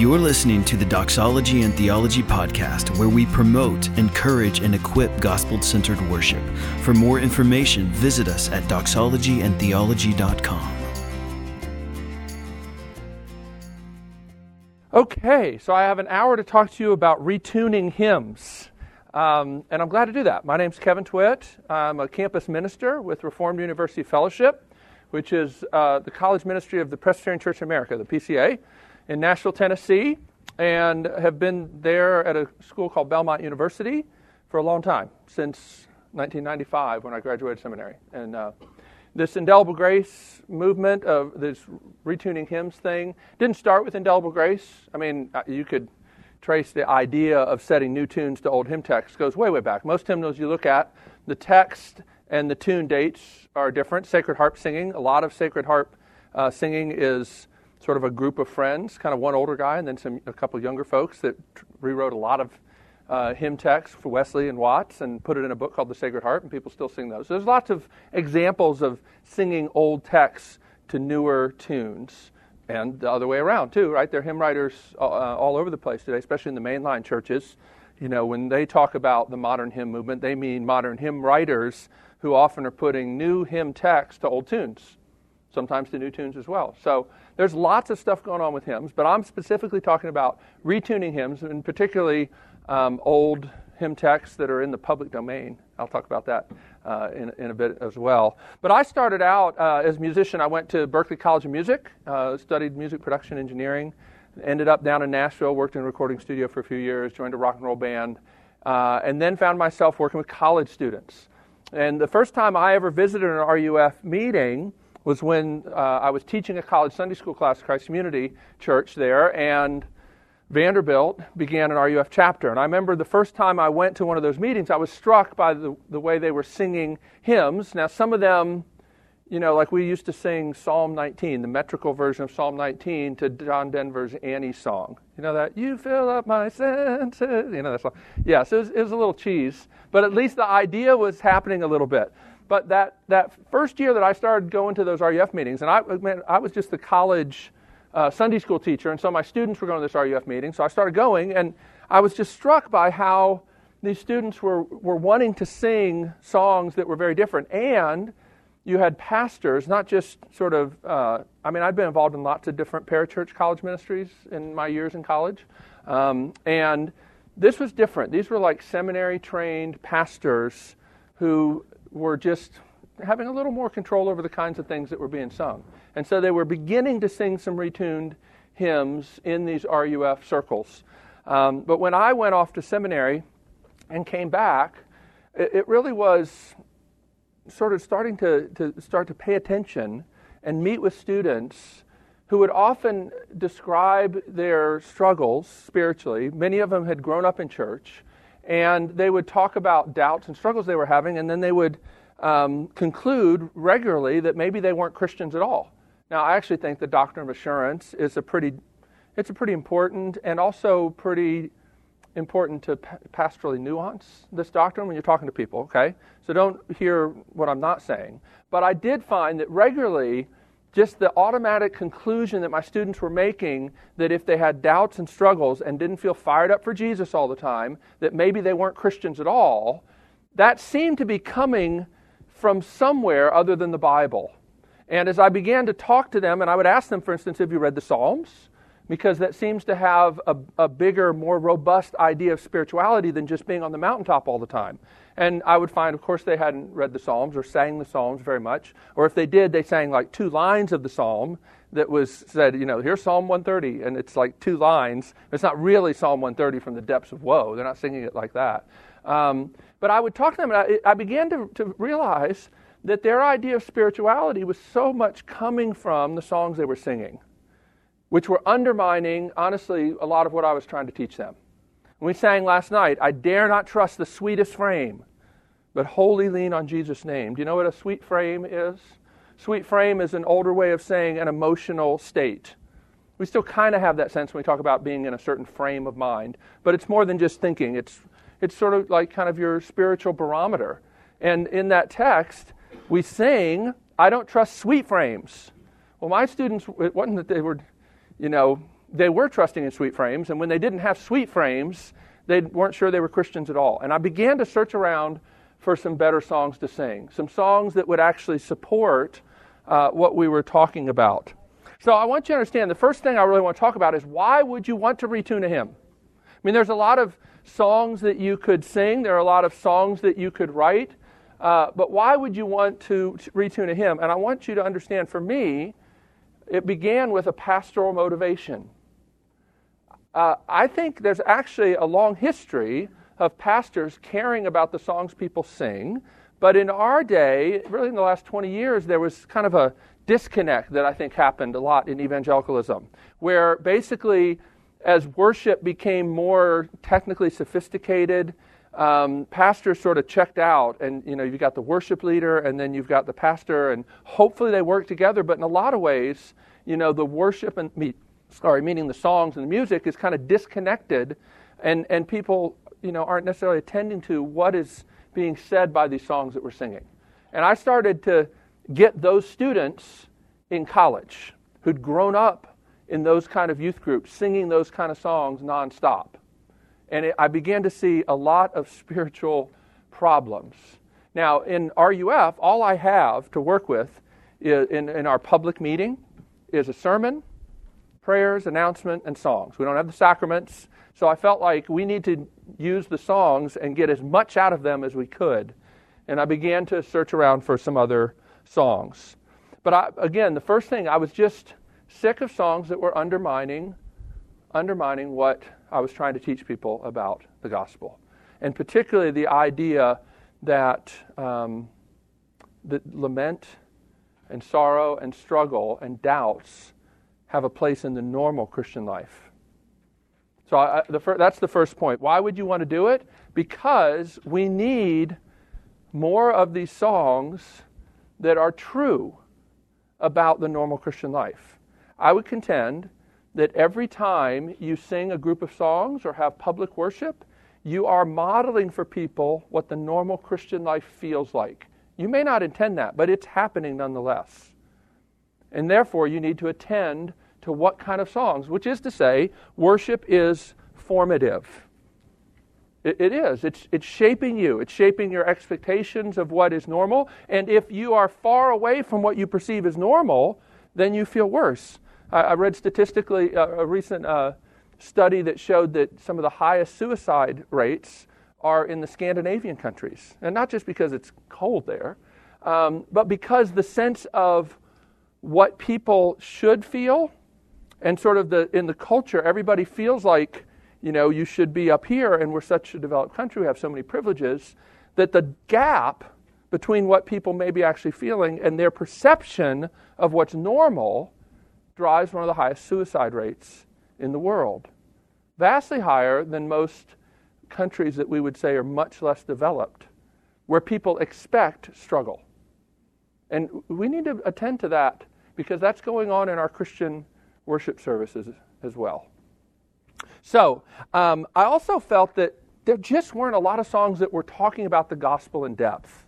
You're listening to the Doxology and Theology Podcast, where we promote, encourage, and equip gospel centered worship. For more information, visit us at doxologyandtheology.com. Okay, so I have an hour to talk to you about retuning hymns. Um, and I'm glad to do that. My name's Kevin Twit. I'm a campus minister with Reformed University Fellowship, which is uh, the college ministry of the Presbyterian Church in America, the PCA in Nashville, Tennessee, and have been there at a school called Belmont University for a long time, since 1995 when I graduated seminary. And uh, this indelible grace movement of this retuning hymns thing didn't start with indelible grace. I mean, uh, you could trace the idea of setting new tunes to old hymn texts goes way, way back. Most hymnals you look at, the text and the tune dates are different. Sacred harp singing, a lot of sacred harp uh, singing is sort of a group of friends, kind of one older guy and then some a couple younger folks that rewrote a lot of uh, hymn texts for Wesley and Watts and put it in a book called The Sacred Harp, and people still sing those. So there's lots of examples of singing old texts to newer tunes. And the other way around, too, right? There are hymn writers uh, all over the place today, especially in the mainline churches. You know, when they talk about the modern hymn movement, they mean modern hymn writers who often are putting new hymn texts to old tunes, sometimes to new tunes as well. So there's lots of stuff going on with hymns, but I'm specifically talking about retuning hymns, and particularly um, old hymn texts that are in the public domain. I'll talk about that uh, in, in a bit as well. But I started out uh, as a musician. I went to Berklee College of Music, uh, studied music production engineering, ended up down in Nashville, worked in a recording studio for a few years, joined a rock and roll band, uh, and then found myself working with college students. And the first time I ever visited an RUF meeting was when uh, I was teaching a college Sunday school class, at Christ Community Church there, and Vanderbilt began an RUF chapter. And I remember the first time I went to one of those meetings, I was struck by the, the way they were singing hymns. Now, some of them, you know, like we used to sing Psalm 19, the metrical version of Psalm 19, to John Denver's Annie song. You know that? You fill up my senses. You know that song? Yeah, so it it was a little cheese, but at least the idea was happening a little bit. But that, that first year that I started going to those RUF meetings, and I, man, I was just the college uh, Sunday school teacher, and so my students were going to this RUF meeting, so I started going, and I was just struck by how these students were, were wanting to sing songs that were very different. And you had pastors, not just sort of, uh, I mean, I'd been involved in lots of different parachurch college ministries in my years in college. Um, and this was different. These were like seminary trained pastors who were just having a little more control over the kinds of things that were being sung. And so they were beginning to sing some retuned hymns in these RUF circles. Um, but when I went off to seminary and came back, it, it really was sort of starting to, to start to pay attention and meet with students who would often describe their struggles spiritually. Many of them had grown up in church and they would talk about doubts and struggles they were having, and then they would um, conclude regularly that maybe they weren't Christians at all. Now, I actually think the doctrine of assurance is a pretty, it's a pretty important and also pretty important to pastorally nuance this doctrine when you're talking to people. Okay, so don't hear what I'm not saying. But I did find that regularly just the automatic conclusion that my students were making that if they had doubts and struggles and didn't feel fired up for Jesus all the time, that maybe they weren't Christians at all, that seemed to be coming from somewhere other than the Bible. And as I began to talk to them, and I would ask them, for instance, have you read the Psalms? Because that seems to have a, a bigger, more robust idea of spirituality than just being on the mountaintop all the time. And I would find, of course, they hadn't read the Psalms or sang the Psalms very much. Or if they did, they sang like two lines of the Psalm that was said, you know, here's Psalm 130, and it's like two lines. It's not really Psalm 130 from the depths of woe. They're not singing it like that. Um, but I would talk to them, and I, I began to, to realize that their idea of spirituality was so much coming from the songs they were singing, which were undermining, honestly, a lot of what I was trying to teach them. we sang last night, I dare not trust the sweetest frame, but wholly lean on Jesus' name. Do you know what a sweet frame is? Sweet frame is an older way of saying an emotional state. We still kind of have that sense when we talk about being in a certain frame of mind, but it's more than just thinking. It's, it's sort of like kind of your spiritual barometer. And in that text, we sing, I don't trust sweet frames. Well, my students, it wasn't that they were, you know, they were trusting in sweet frames, and when they didn't have sweet frames, they weren't sure they were Christians at all. And I began to search around for some better songs to sing, some songs that would actually support uh, what we were talking about. So I want you to understand the first thing I really want to talk about is why would you want to retune a hymn? I mean, there's a lot of songs that you could sing, there are a lot of songs that you could write, uh, but why would you want to retune a hymn? And I want you to understand for me, it began with a pastoral motivation. Uh, I think there's actually a long history of pastors caring about the songs people sing, but in our day, really in the last 20 years, there was kind of a disconnect that I think happened a lot in evangelicalism, where basically, as worship became more technically sophisticated, um, pastors sort of checked out, and you know you've got the worship leader, and then you've got the pastor, and hopefully they work together. But in a lot of ways, you know, the worship and me, sorry, meaning the songs and the music is kind of disconnected, and and people you know aren't necessarily attending to what is being said by these songs that we're singing. And I started to get those students in college who'd grown up in those kind of youth groups singing those kind of songs nonstop. And it, I began to see a lot of spiritual problems. Now, in RUF, all I have to work with in, in our public meeting is a sermon, prayers, announcement, and songs. We don't have the sacraments, so I felt like we need to use the songs and get as much out of them as we could. And I began to search around for some other songs. But I, again, the first thing, I was just sick of songs that were undermining, undermining what I was trying to teach people about the gospel. And particularly the idea that, um, that lament and sorrow and struggle and doubts have a place in the normal Christian life. So I, the fir- that's the first point. Why would you want to do it? Because we need more of these songs that are true about the normal Christian life. I would contend that every time you sing a group of songs or have public worship, you are modeling for people what the normal Christian life feels like. You may not intend that, but it's happening nonetheless. And therefore, you need to attend to what kind of songs, which is to say, worship is formative. It, it is. It's, it's shaping you, it's shaping your expectations of what is normal. And if you are far away from what you perceive as normal, then you feel worse. I, I read statistically uh, a recent uh, study that showed that some of the highest suicide rates are in the Scandinavian countries. And not just because it's cold there, um, but because the sense of what people should feel and sort of the in the culture everybody feels like you know, you should be up here, and we're such a developed country, we have so many privileges, that the gap between what people may be actually feeling and their perception of what's normal drives one of the highest suicide rates in the world. Vastly higher than most countries that we would say are much less developed, where people expect struggle. And we need to attend to that because that's going on in our Christian worship services as well. So um, I also felt that there just weren't a lot of songs that were talking about the gospel in depth.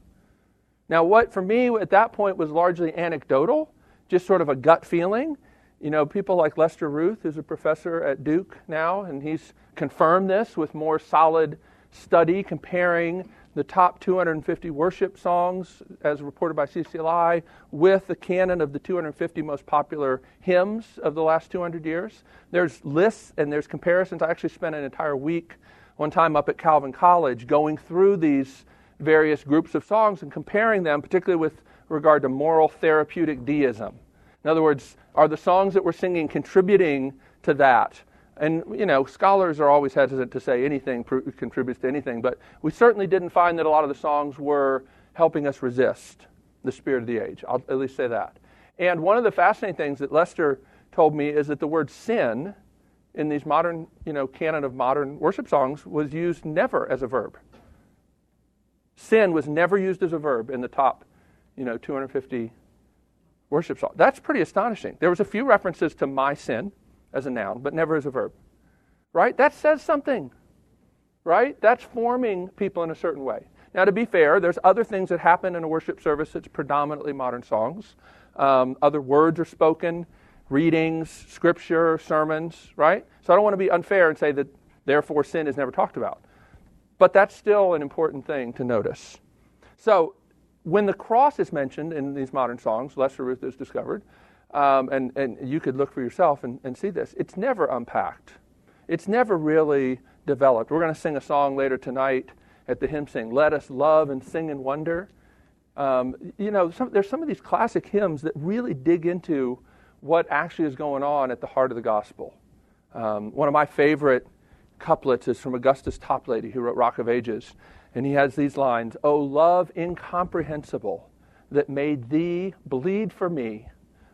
Now, what for me at that point was largely anecdotal, just sort of a gut feeling. You know, people like Lester Ruth, who's a professor at Duke now, and he's confirmed this with more solid study comparing the top 250 worship songs, as reported by CCLI, with the canon of the 250 most popular hymns of the last 200 years. There's lists and there's comparisons. I actually spent an entire week one time up at Calvin College going through these various groups of songs and comparing them, particularly with regard to moral therapeutic deism. In other words, are the songs that we're singing contributing to that? And, you know, scholars are always hesitant to say anything contributes to anything, but we certainly didn't find that a lot of the songs were helping us resist the spirit of the age. I'll at least say that. And one of the fascinating things that Lester told me is that the word sin in these modern, you know, canon of modern worship songs was used never as a verb. Sin was never used as a verb in the top, you know, 250 worship songs. That's pretty astonishing. There was a few references to my sin, as a noun, but never as a verb. Right? That says something. Right? That's forming people in a certain way. Now, to be fair, there's other things that happen in a worship service that's predominantly modern songs. Um, other words are spoken, readings, scripture, sermons, right? So I don't want to be unfair and say that therefore sin is never talked about. But that's still an important thing to notice. So when the cross is mentioned in these modern songs, Lester Ruth is discovered, um, and, and you could look for yourself and, and see this, it's never unpacked. It's never really developed. We're going to sing a song later tonight at the hymn sing, Let Us Love and Sing and Wonder. Um, you know, some, there's some of these classic hymns that really dig into what actually is going on at the heart of the gospel. Um, one of my favorite couplets is from Augustus Toplady, who wrote Rock of Ages. And he has these lines O love incomprehensible that made thee bleed for me,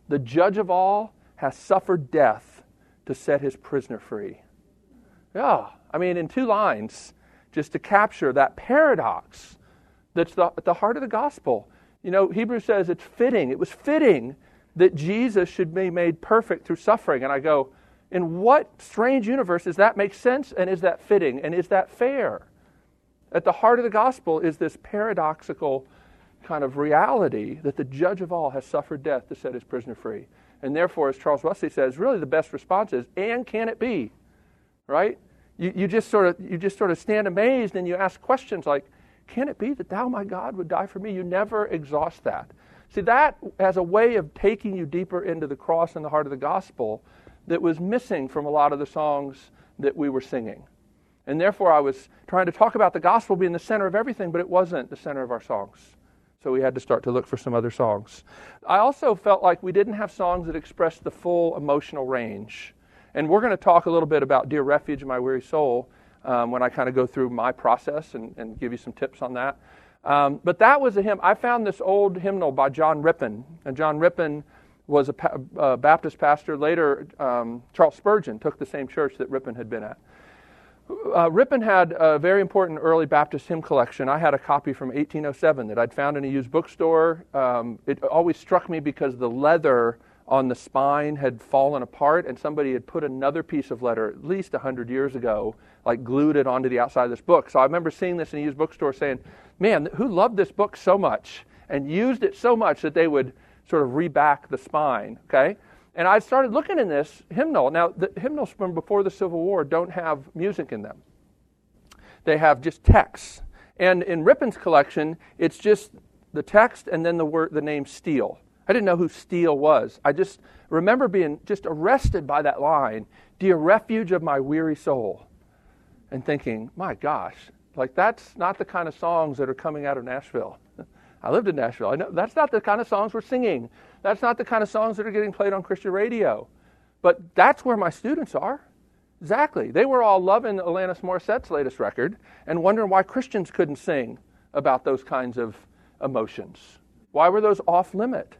the judge of all has suffered death to set his prisoner free. Yeah, I mean, in two lines, just to capture that paradox that's the, at the heart of the gospel. You know, Hebrews says it's fitting, it was fitting that Jesus should be made perfect through suffering. And I go, in what strange universe does that make sense? And is that fitting? And is that fair? At the heart of the gospel is this paradoxical kind of reality that the judge of all has suffered death to set his prisoner free. And therefore, as Charles Wesley says, really the best response is, and can it be? Right? You, you, just sort of, you just sort of stand amazed and you ask questions like, can it be that thou, my God, would die for me? You never exhaust that. See, that as a way of taking you deeper into the cross and the heart of the gospel that was missing from a lot of the songs that we were singing. And therefore, I was trying to talk about the gospel being the center of everything, but it wasn't the center of our songs. So we had to start to look for some other songs. I also felt like we didn't have songs that expressed the full emotional range. And we're going to talk a little bit about Dear Refuge, My Weary Soul um, when I kind of go through my process and, and, give you some tips on that. Um, but that was a hymn. I found this old hymnal by John Rippon. And John Rippon was a pa- Baptist pastor. Later, um, Charles Spurgeon took the same church that Rippon had been at. Uh, Rippon had a very important early Baptist hymn collection. I had a copy from 1807 that I'd found in a used bookstore. Um, it always struck me because the leather on the spine had fallen apart, and somebody had put another piece of leather at least 100 years ago, like glued it onto the outside of this book. So I remember seeing this in a used bookstore saying, Man, who loved this book so much and used it so much that they would sort of reback the spine, okay? And I started looking in this hymnal. Now, the hymnals from before the Civil War don't have music in them, they have just text. And in Rippon's collection, it's just the text and then the word, the name Steele. I didn't know who Steele was. I just remember being just arrested by that line, Dear refuge of my weary soul, and thinking, my gosh, like that's not the kind of songs that are coming out of Nashville. I lived in Nashville. I know that's not the kind of songs we're singing. That's not the kind of songs that are getting played on Christian radio. But that's where my students are. Exactly. They were all loving Alanis Morissette's latest record and wondering why Christians couldn't sing about those kinds of emotions. Why were those off limit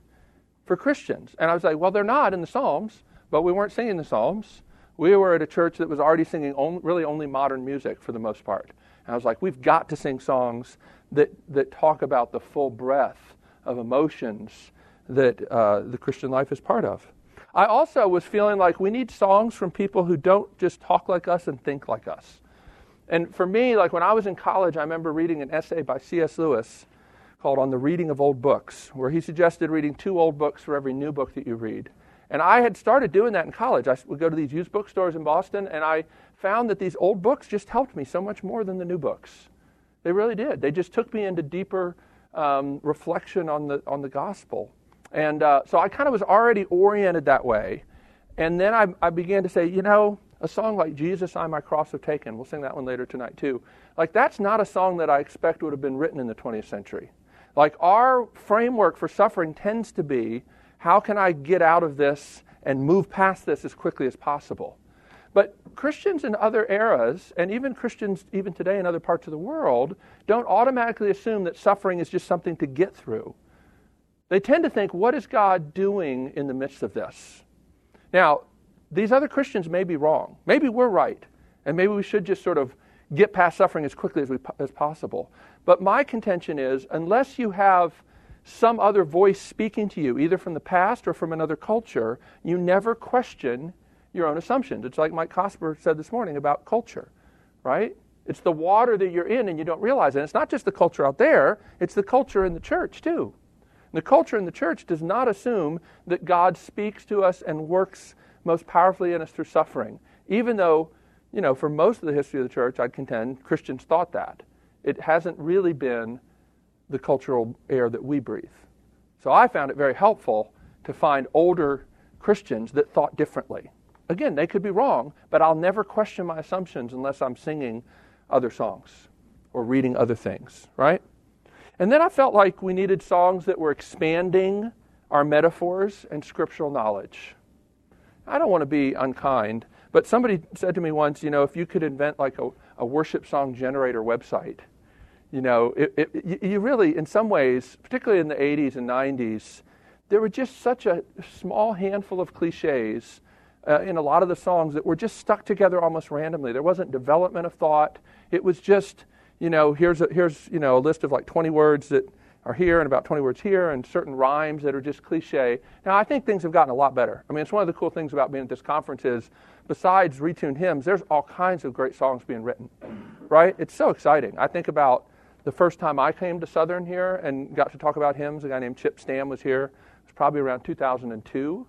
for Christians? And I was like, well, they're not in the Psalms, but we weren't singing the Psalms. We were at a church that was already singing only, really only modern music for the most part. And I was like, we've got to sing songs that, that talk about the full breadth of emotions that uh, the Christian life is part of. I also was feeling like we need songs from people who don't just talk like us and think like us. And for me, like when I was in college, I remember reading an essay by C.S. Lewis called On the Reading of Old Books, where he suggested reading two old books for every new book that you read. And I had started doing that in college. I would go to these used bookstores in Boston, and I found that these old books just helped me so much more than the new books. They really did. They just took me into deeper um, reflection on the, on the gospel. And uh, so I kind of was already oriented that way. And then I, I began to say, you know, a song like Jesus, I My Cross Have Taken, we'll sing that one later tonight too. Like, that's not a song that I expect would have been written in the 20th century. Like, our framework for suffering tends to be how can I get out of this and move past this as quickly as possible? But Christians in other eras, and even Christians even today in other parts of the world, don't automatically assume that suffering is just something to get through. They tend to think, what is God doing in the midst of this? Now, these other Christians may be wrong. Maybe we're right. And maybe we should just sort of get past suffering as quickly as, we, as possible. But my contention is unless you have some other voice speaking to you, either from the past or from another culture, you never question your own assumptions. It's like Mike Cosper said this morning about culture, right? It's the water that you're in and you don't realize it. And it's not just the culture out there, it's the culture in the church too. The culture in the church does not assume that God speaks to us and works most powerfully in us through suffering, even though, you know, for most of the history of the church, I'd contend Christians thought that. It hasn't really been the cultural air that we breathe. So I found it very helpful to find older Christians that thought differently. Again, they could be wrong, but I'll never question my assumptions unless I'm singing other songs or reading other things, right? And then I felt like we needed songs that were expanding our metaphors and scriptural knowledge. I don't want to be unkind, but somebody said to me once, you know, if you could invent like a, a worship song generator website, you know, it, it, you really, in some ways, particularly in the 80s and 90s, there were just such a small handful of cliches uh, in a lot of the songs that were just stuck together almost randomly. There wasn't development of thought. It was just, you know, here's a, here's you know a list of like 20 words that are here and about 20 words here and certain rhymes that are just cliche. Now I think things have gotten a lot better. I mean, it's one of the cool things about being at this conference is besides retuned hymns, there's all kinds of great songs being written. Right? It's so exciting. I think about the first time I came to Southern here and got to talk about hymns. A guy named Chip Stam was here. It was probably around 2002.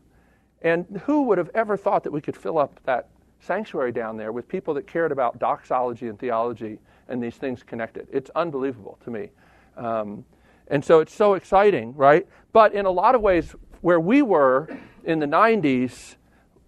And who would have ever thought that we could fill up that sanctuary down there with people that cared about doxology and theology and these things connected? It's unbelievable to me. Um, and so it's so exciting, right? But in a lot of ways, where we were in the 90s,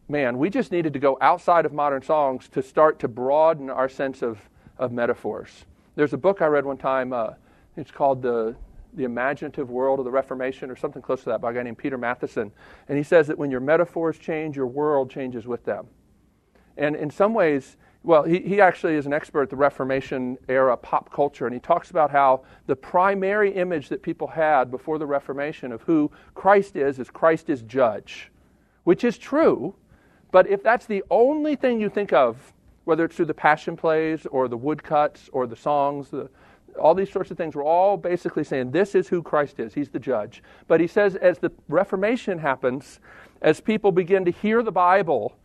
man, we just needed to go outside of modern songs to start to broaden our sense of, of metaphors. There's a book I read one time, uh, it's called the the imaginative world of the Reformation, or something close to that, by a guy named Peter Matheson. And he says that when your metaphors change, your world changes with them. And in some ways, well, he, he actually is an expert at the Reformation era pop culture, and he talks about how the primary image that people had before the Reformation of who Christ is is Christ is judge, which is true. But if that's the only thing you think of, whether it's through the passion plays or the woodcuts or the songs, the, all these sorts of things were all basically saying this is who Christ is. He's the judge. But he says as the Reformation happens, as people begin to hear the Bible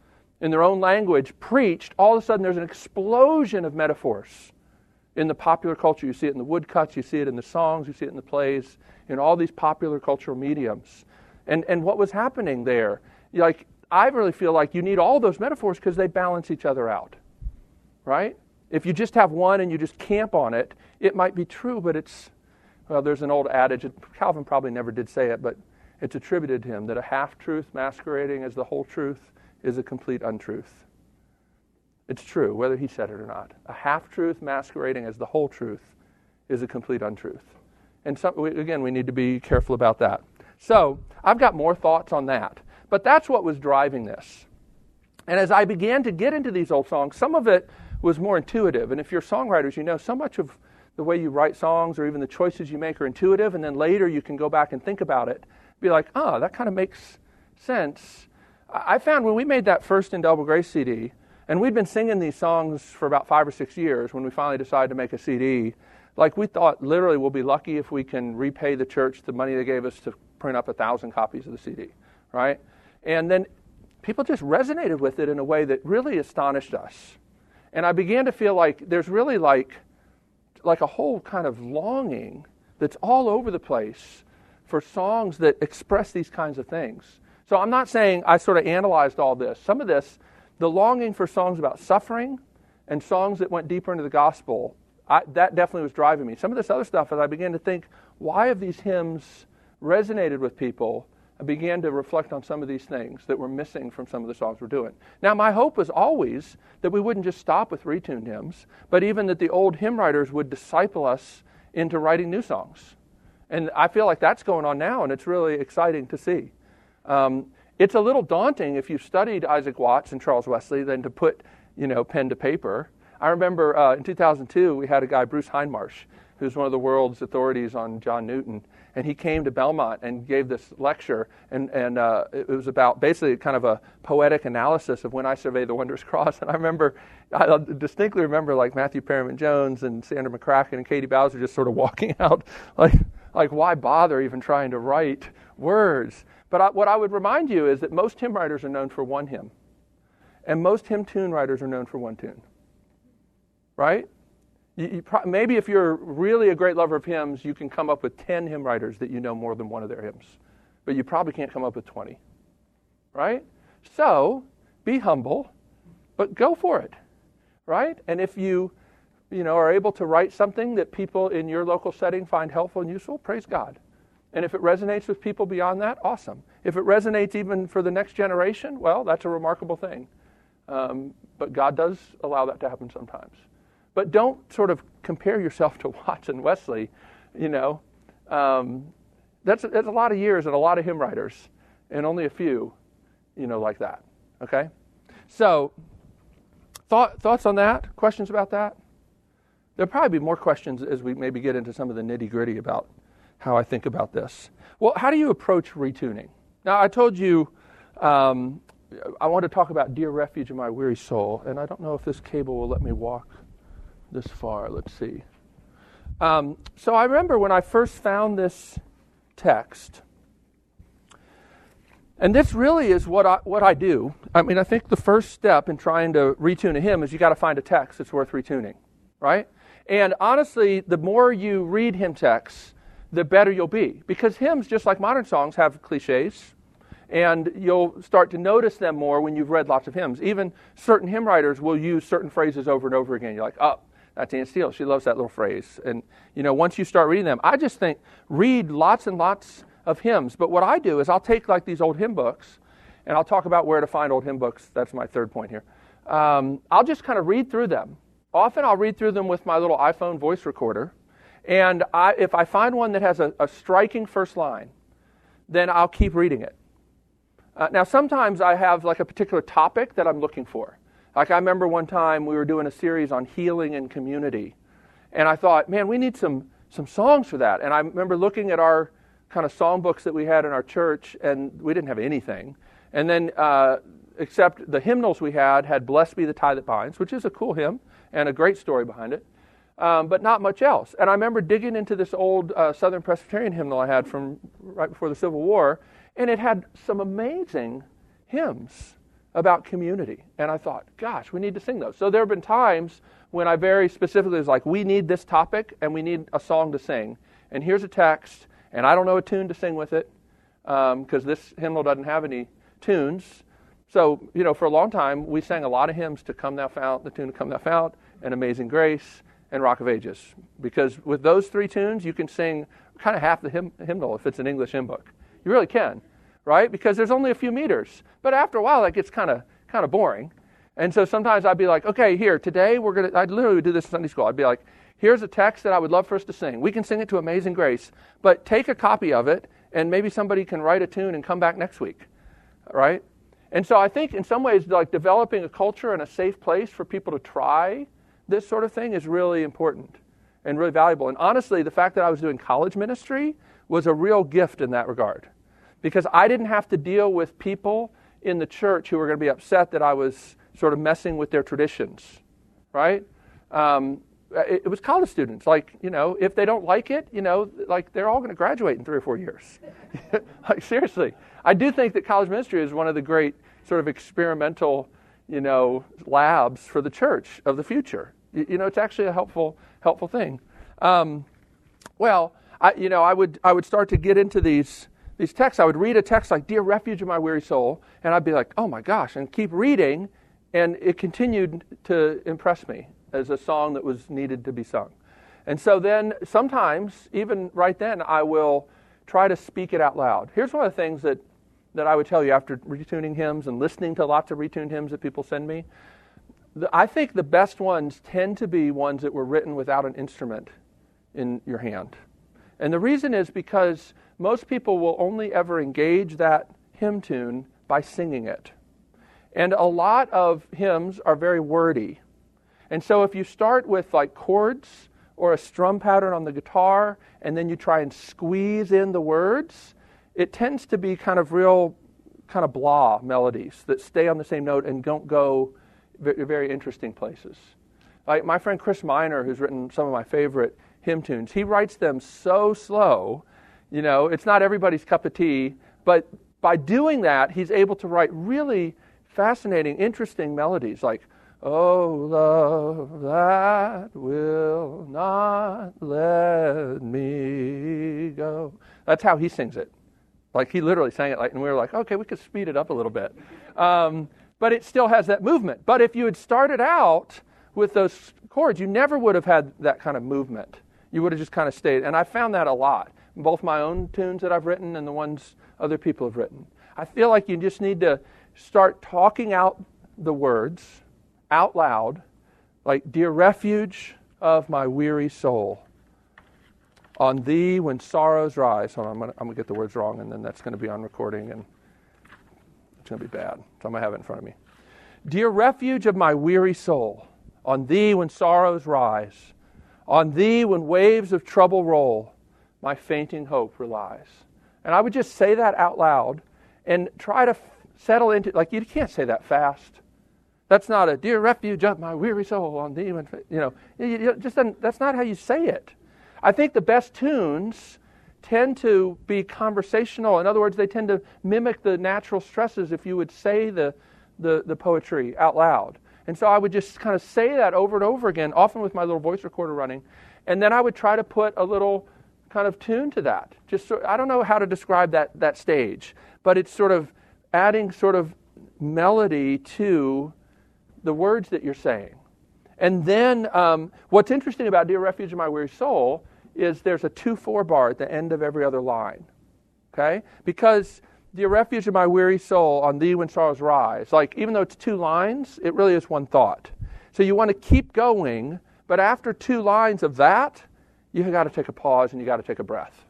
in their own language preached, all of a sudden there's an explosion of metaphors in the popular culture. You see it in the woodcuts, you see it in the songs, you see it in the plays, in all these popular cultural mediums. And, and what was happening there? Like, I really feel like you need all those metaphors because they balance each other out, right? If you just have one and you just camp on it, it might be true, but it's, well, there's an old adage, Calvin probably never did say it, but it's attributed to him that a half truth masquerading as the whole truth is a complete untruth. It's true, whether he said it or not. A half truth masquerading as the whole truth is a complete untruth. And again, we need to be careful about that. So, I've got more thoughts on that. But that's what was driving this. And as I began to get into these old songs, some of it was more intuitive. And if you're songwriters, you know so much of the way you write songs or even the choices you make are intuitive, and then later you can go back and think about it, be like, oh, that kind of makes sense. I found when we made that first Indelible Grace CD, and we'd been singing these songs for about five or six years when we finally decided to make a CD. Like we thought, literally, we'll be lucky if we can repay the church the money they gave us to print up a thousand copies of the CD, right? And then people just resonated with it in a way that really astonished us. And I began to feel like there's really like, like a whole kind of longing that's all over the place for songs that express these kinds of things. So I'm not saying I sort of analyzed all this. Some of this, the longing for songs about suffering and songs that went deeper into the gospel, I, that definitely was driving me. Some of this other stuff, as I began to think, why have these hymns resonated with people? I began to reflect on some of these things that were missing from some of the songs we're doing. Now, my hope was always that we wouldn't just stop with retuned hymns, but even that the old hymn writers would disciple us into writing new songs. And I feel like that's going on now, and it's really exciting to see. Um, it's a little daunting if you've studied Isaac Watts and Charles Wesley than to put, you know, pen to paper. I remember uh, in 2002 we had a guy, Bruce Hindmarsh, who's one of the world's authorities on John Newton and he came to Belmont and gave this lecture, and, and uh, it was about basically kind of a poetic analysis of when I survey the wondrous cross. And I remember, I distinctly remember like Matthew Perryman Jones and Sandra McCracken and Katie Bowser just sort of walking out, like, like why bother even trying to write words? But I, what I would remind you is that most hymn writers are known for one hymn, and most hymn tune writers are known for one tune. Right? You, you pro- maybe if you're really a great lover of hymns, you can come up with 10 hymn writers that you know more than one of their hymns. But you probably can't come up with 20. Right? So, be humble, but go for it. Right? And if you you know, are able to write something that people in your local setting find helpful and useful, praise God. And if it resonates with people beyond that, awesome. If it resonates even for the next generation, well, that's a remarkable thing. Um, but God does allow that to happen sometimes. But don't sort of compare yourself to Watson Wesley. You know, um, that's, that's a lot of years and a lot of hymn writers, and only a few, you know, like that. Okay? So, thought, thoughts on that? Questions about that? There'll probably be more questions as we maybe get into some of the nitty gritty about how I think about this. Well, how do you approach retuning? Now, I told you um, I want to talk about Dear Refuge of My Weary Soul, and I don't know if this cable will let me walk this far. Let's see. Um, so I remember when I first found this text, and this really is what I, what I do. I mean, I think the first step in trying to retune a hymn is you got to find a text that's worth retuning, right? And honestly, the more you read hymn texts, the better you'll be. Because hymns, just like modern songs, have cliches, and you'll start to notice them more when you've read lots of hymns. Even certain hymn writers will use certain phrases over and over again. You're like, oh, that's Anne Steele. She loves that little phrase. And, you know, once you start reading them, I just think read lots and lots of hymns. But what I do is I'll take like these old hymn books, and I'll talk about where to find old hymn books. That's my third point here. Um, I'll just kind of read through them. Often I'll read through them with my little iPhone voice recorder and I, if I find one that has a, a, striking first line, then I'll keep reading it. Uh, now, sometimes I have like a particular topic that I'm looking for. Like I remember one time we were doing a series on healing and community, and I thought, man, we need some some songs for that. And I remember looking at our kind of song books that we had in our church, and we didn't have anything. And then, uh, except the hymnals we had had "Blessed Be the Tie That Binds," which is a cool hymn and a great story behind it um, but not much else. And I remember digging into this old uh, Southern Presbyterian hymnal I had from right before the Civil War, and it had some amazing hymns about community. And I thought, gosh, we need to sing those. So there have been times when I very specifically was like, we need this topic and we need a song to sing. And here's a text, and I don't know a tune to sing with it because um, this hymnal doesn't have any tunes. So, you know, for a long time, we sang a lot of hymns to Come Thou Fount, the tune to Come Thou Fount, and Amazing Grace, and Rock of Ages. Because with those three tunes, you can sing kind of half the hymn, hymnal if it's an English hymn book. You really can, right? Because there's only a few meters. But after a while, that gets kind of kind of boring. And so sometimes I'd be like, okay, here, today we're going to, I'd literally do this in Sunday school. I'd be like, here's a text that I would love for us to sing. We can sing it to Amazing Grace, but take a copy of it, and maybe somebody can write a tune and come back next week, right? And so I think in some ways, like developing a culture and a safe place for people to try this sort of thing is really important and really valuable. And honestly, the fact that I was doing college ministry was a real gift in that regard because I didn't have to deal with people in the church who were going to be upset that I was sort of messing with their traditions, right? Um, it, it, was college students. Like, you know, if they don't like it, you know, like they're all going to graduate in three or four years. like, seriously. I do think that college ministry is one of the great sort of experimental, you know, labs for the church of the future. You know, it's actually a helpful helpful thing. Um, well, I, you know, I would I would start to get into these these texts. I would read a text like "Dear Refuge of My Weary Soul," and I'd be like, "Oh my gosh!" and keep reading, and it continued to impress me as a song that was needed to be sung. And so then, sometimes, even right then, I will try to speak it out loud. Here's one of the things that that I would tell you after retuning hymns and listening to lots of retuned hymns that people send me. I think the best ones tend to be ones that were written without an instrument in your hand. And the reason is because most people will only ever engage that hymn tune by singing it. And a lot of hymns are very wordy. And so if you start with like chords or a strum pattern on the guitar and then you try and squeeze in the words, it tends to be kind of real kind of blah melodies that stay on the same note and don't go very interesting places. Like my friend Chris Miner, who's written some of my favorite hymn tunes, he writes them so slow. You know, it's not everybody's cup of tea, but by doing that, he's able to write really fascinating, interesting melodies like Oh, love that will not let me go. That's how he sings it. Like he literally sang it like, and we were like, okay, we could speed it up a little bit. Um, but it still has that movement. But if you had started out with those chords, you never would have had that kind of movement. You would have just kind of stayed. And I found that a lot, both my own tunes that I've written and the ones other people have written. I feel like you just need to start talking out the words out loud, like, Dear refuge of my weary soul, on thee when sorrows rise. On, I'm going to get the words wrong, and then that's going to be on recording, and it's going to be bad. So I'm going to have it in front of me. Dear refuge of my weary soul, on thee when sorrows rise, on thee when waves of trouble roll, my fainting hope relies. And I would just say that out loud and try to settle into like you can't say that fast. That's not a dear refuge of my weary soul on thee. When, you know, you just that's not how you say it. I think the best tunes tend to be conversational. In other words, they tend to mimic the natural stresses if you would say the, the, the poetry out loud. And so I would just kind of say that over and over again, often with my little voice recorder running. And then I would try to put a little kind of tune to that. Just so, I don't know how to describe that, that stage, but it's sort of adding sort of melody to the words that you're saying. And then um, what's interesting about Dear Refuge of My Weary Soul is there's a 2 4 bar at the end of every other line. Okay? Because the Refuge of My Weary Soul, on Thee When Sorrows Rise, like even though it's two lines, it really is one thought. So you want to keep going, but after two lines of that, you've got to take a pause and you've got to take a breath.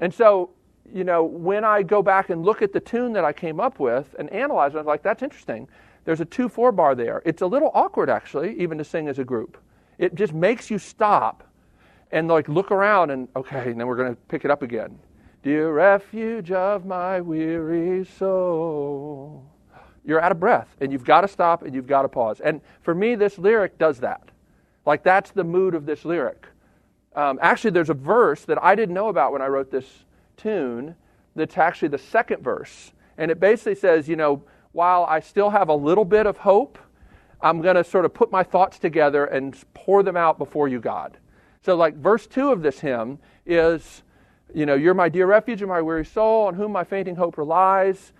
And so, you know, when I go back and look at the tune that I came up with and analyze it, I'm like, that's interesting. There's a 2 4 bar there. It's a little awkward, actually, even to sing as a group. It just makes you stop and like look around and, okay, and then we're going to pick it up again. Dear refuge of my weary soul. You're out of breath and you've got to stop and you've got to pause. And for me, this lyric does that. Like, that's the mood of this lyric. Um, actually, there's a verse that I didn't know about when I wrote this tune that's actually the second verse. And it basically says, you know, while I still have a little bit of hope, I'm going to sort of put my thoughts together and pour them out before you, God. So, like, verse 2 of this hymn is, you know, you're my dear refuge and my weary soul, on whom my fainting hope relies.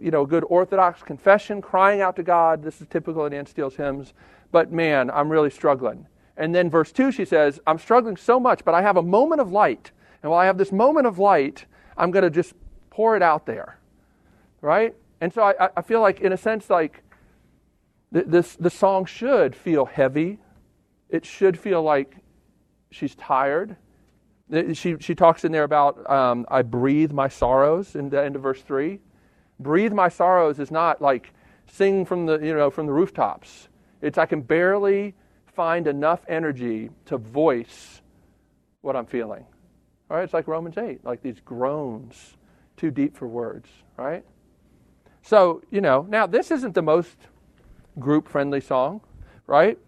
you know, a good Orthodox confession, crying out to God. This is typical in Anne Steele's hymns. But man, I'm really struggling. And then verse 2, she says, I'm struggling so much, but I have a moment of light. And while I have this moment of light, I'm going to just pour it out there. Right? And so I, I feel like, in a sense, like this, the song should feel heavy. It should feel like she's tired. She, she talks in there about, um, I breathe my sorrows in the end of verse 3. Breathe my sorrows is not like sing from the, you know, from the rooftops. It's I can barely find enough energy to voice what I'm feeling. All right, it's like Romans 8, like these groans, too deep for words, right? So, you know, now this isn't the most group friendly song, right?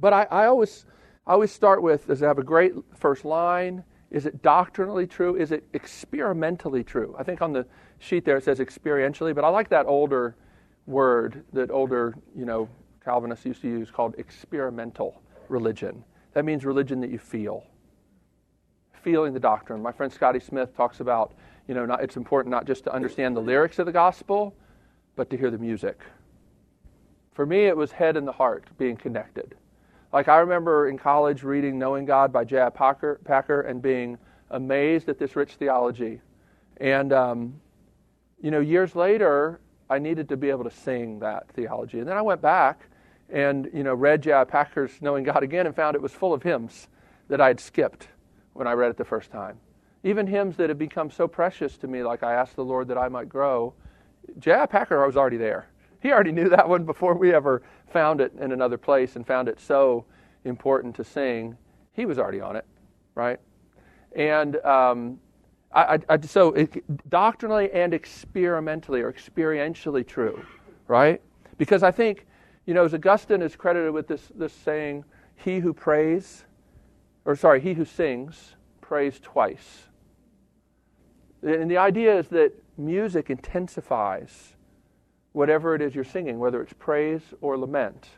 But I, I, always I always start with does it have a great first line? Is it doctrinally true? Is it experimentally true? I think on the sheet there it says experientially, but I like that older word that older, you know, Calvinists used to use called experimental religion. That means religion that you feel. Feeling the doctrine. My friend Scotty Smith talks about you know, not, it's important not just to understand the lyrics of the gospel, but to hear the music. For me, it was head and the heart being connected. Like I remember in college reading Knowing God by J.I. Packer, Packer and being amazed at this rich theology. And, um, you know, years later, I needed to be able to sing that theology. And then I went back and, you know, read J.I. Packer's Knowing God again and found it was full of hymns that I had skipped when I read it the first time. Even hymns that had become so precious to me, like I asked the Lord that I might grow. J.I. Packer I was already there. He already knew that one before we ever found it in another place and found it so important to sing. He was already on it, right? And um, I, I, so it, doctrinally and experimentally or experientially true, right? Because I think, you know, as Augustine is credited with this, this saying, he who prays, or sorry, he who sings, prays twice. And the idea is that music intensifies whatever it is you're singing, whether it's praise or lament.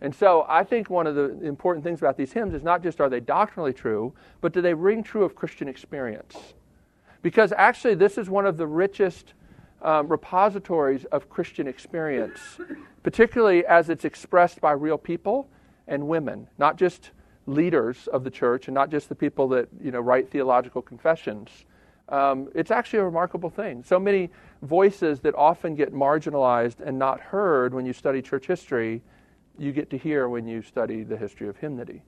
And so I think one of the important things about these hymns is not just are they doctrinally true, but do they ring true of Christian experience? Because actually, this is one of the richest um, repositories of Christian experience, particularly as it's expressed by real people and women, not just leaders of the church and not just the people that you know write theological confessions. Um, it's actually a remarkable thing. So many voices that often get marginalized and not heard when you study church history, you get to hear when you study the history of hymnody.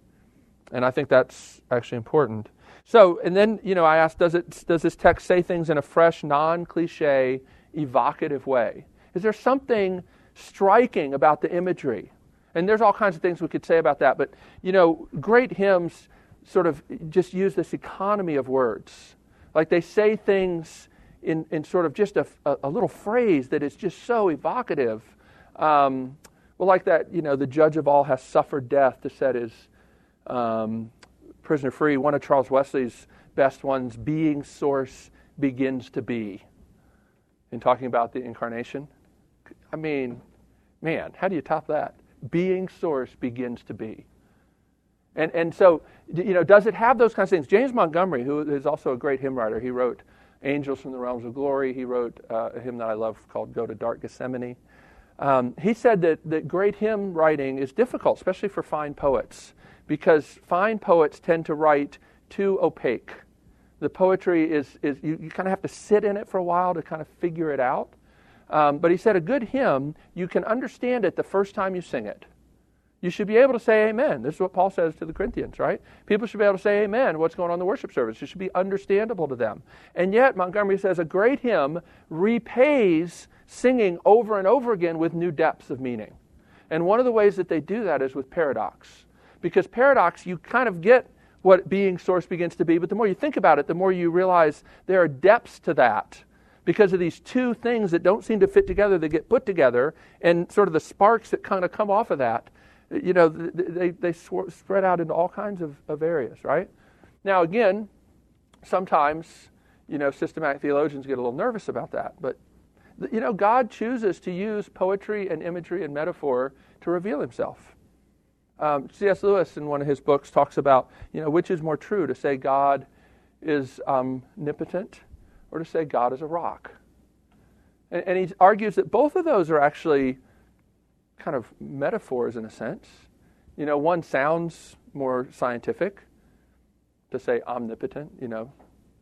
And I think that's actually important. So, and then, you know, I asked, does, it, does this text say things in a fresh, non cliche, evocative way? Is there something striking about the imagery? And there's all kinds of things we could say about that, but, you know, great hymns sort of just use this economy of words. Like they say things in, in sort of just a, a, little phrase that is just so evocative. Um, well, like that, you know, the judge of all has suffered death to set his um, prisoner free. One of Charles Wesley's best ones, being source begins to be, in talking about the incarnation. I mean, man, how do you top that? Being source begins to be. And, and so, you know, does it have those kinds of things? James Montgomery, who is also a great hymn writer, he wrote Angels from the Realms of Glory. He wrote uh, a hymn that I love called Go to Dark Gethsemane. Um, he said that, that great hymn writing is difficult, especially for fine poets, because fine poets tend to write too opaque. The poetry is, is you, you kind of have to sit in it for a while to kind of figure it out. Um, but he said a good hymn, you can understand it the first time you sing it. You should be able to say amen. This is what Paul says to the Corinthians, right? People should be able to say amen. What's going on in the worship service? It should be understandable to them. And yet, Montgomery says a great hymn repays singing over and over again with new depths of meaning. And one of the ways that they do that is with paradox. Because paradox, you kind of get what being source begins to be, but the more you think about it, the more you realize there are depths to that because of these two things that don't seem to fit together that get put together and sort of the sparks that kind of come off of that you know, they, they spread out into all kinds of, of areas, right? Now, again, sometimes, you know, systematic theologians get a little nervous about that. But, you know, God chooses to use poetry and imagery and metaphor to reveal himself. Um, C.S. Lewis, in one of his books, talks about, you know, which is more true to say God is omnipotent or to say God is a rock. And, and he argues that both of those are actually kind of metaphors in a sense. You know, one sounds more scientific to say omnipotent, you know,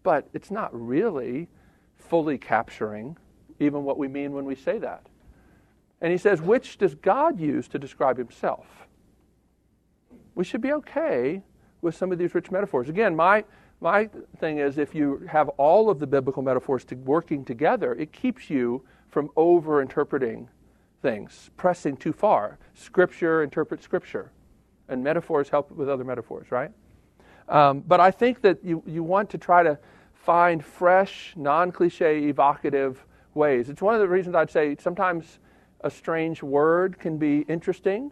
but it's not really fully capturing even what we mean when we say that. And he says, which does God use to describe himself? We should be okay with some of these rich metaphors. Again, my, my thing is if you have all of the biblical metaphors to working together, it keeps you from over interpreting things, pressing too far. Scripture interprets Scripture, and metaphors help with other metaphors, right? Um, but I think that you, you want to try to find fresh, non cliche, evocative ways. It's one of the reasons I'd say sometimes a strange word can be interesting.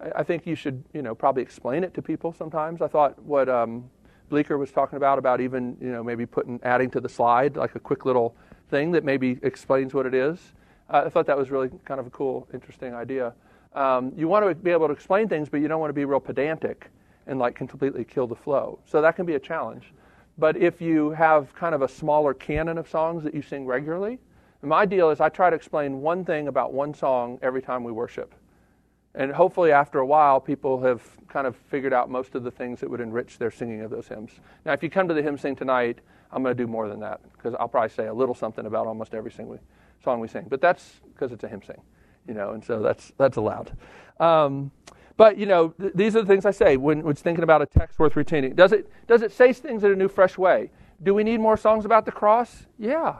I, I think you should, you know, probably explain it to people sometimes. I thought what um, Bleecker was talking about, about even, you know, maybe putting, adding to the slide like a quick little thing that maybe explains what it is. Uh, I thought that was really kind of a cool, interesting idea. Um, you want to be able to explain things, but you don't want to be real pedantic and like completely kill the flow. So that can be a challenge. But if you have kind of a smaller canon of songs that you sing regularly, my deal is I try to explain one thing about one song every time we worship. And hopefully, after a while, people have kind of figured out most of the things that would enrich their singing of those hymns. Now, if you come to the hymn sing tonight, I'm going to do more than that because I'll probably say a little something about almost every single song we sing. But that's because it's a hymn sing, you know, and so that's that's allowed. Um, but you know, th- these are the things I say when, when thinking about a text worth retaining. Does it does it say things in a new, fresh way? Do we need more songs about the cross? Yeah,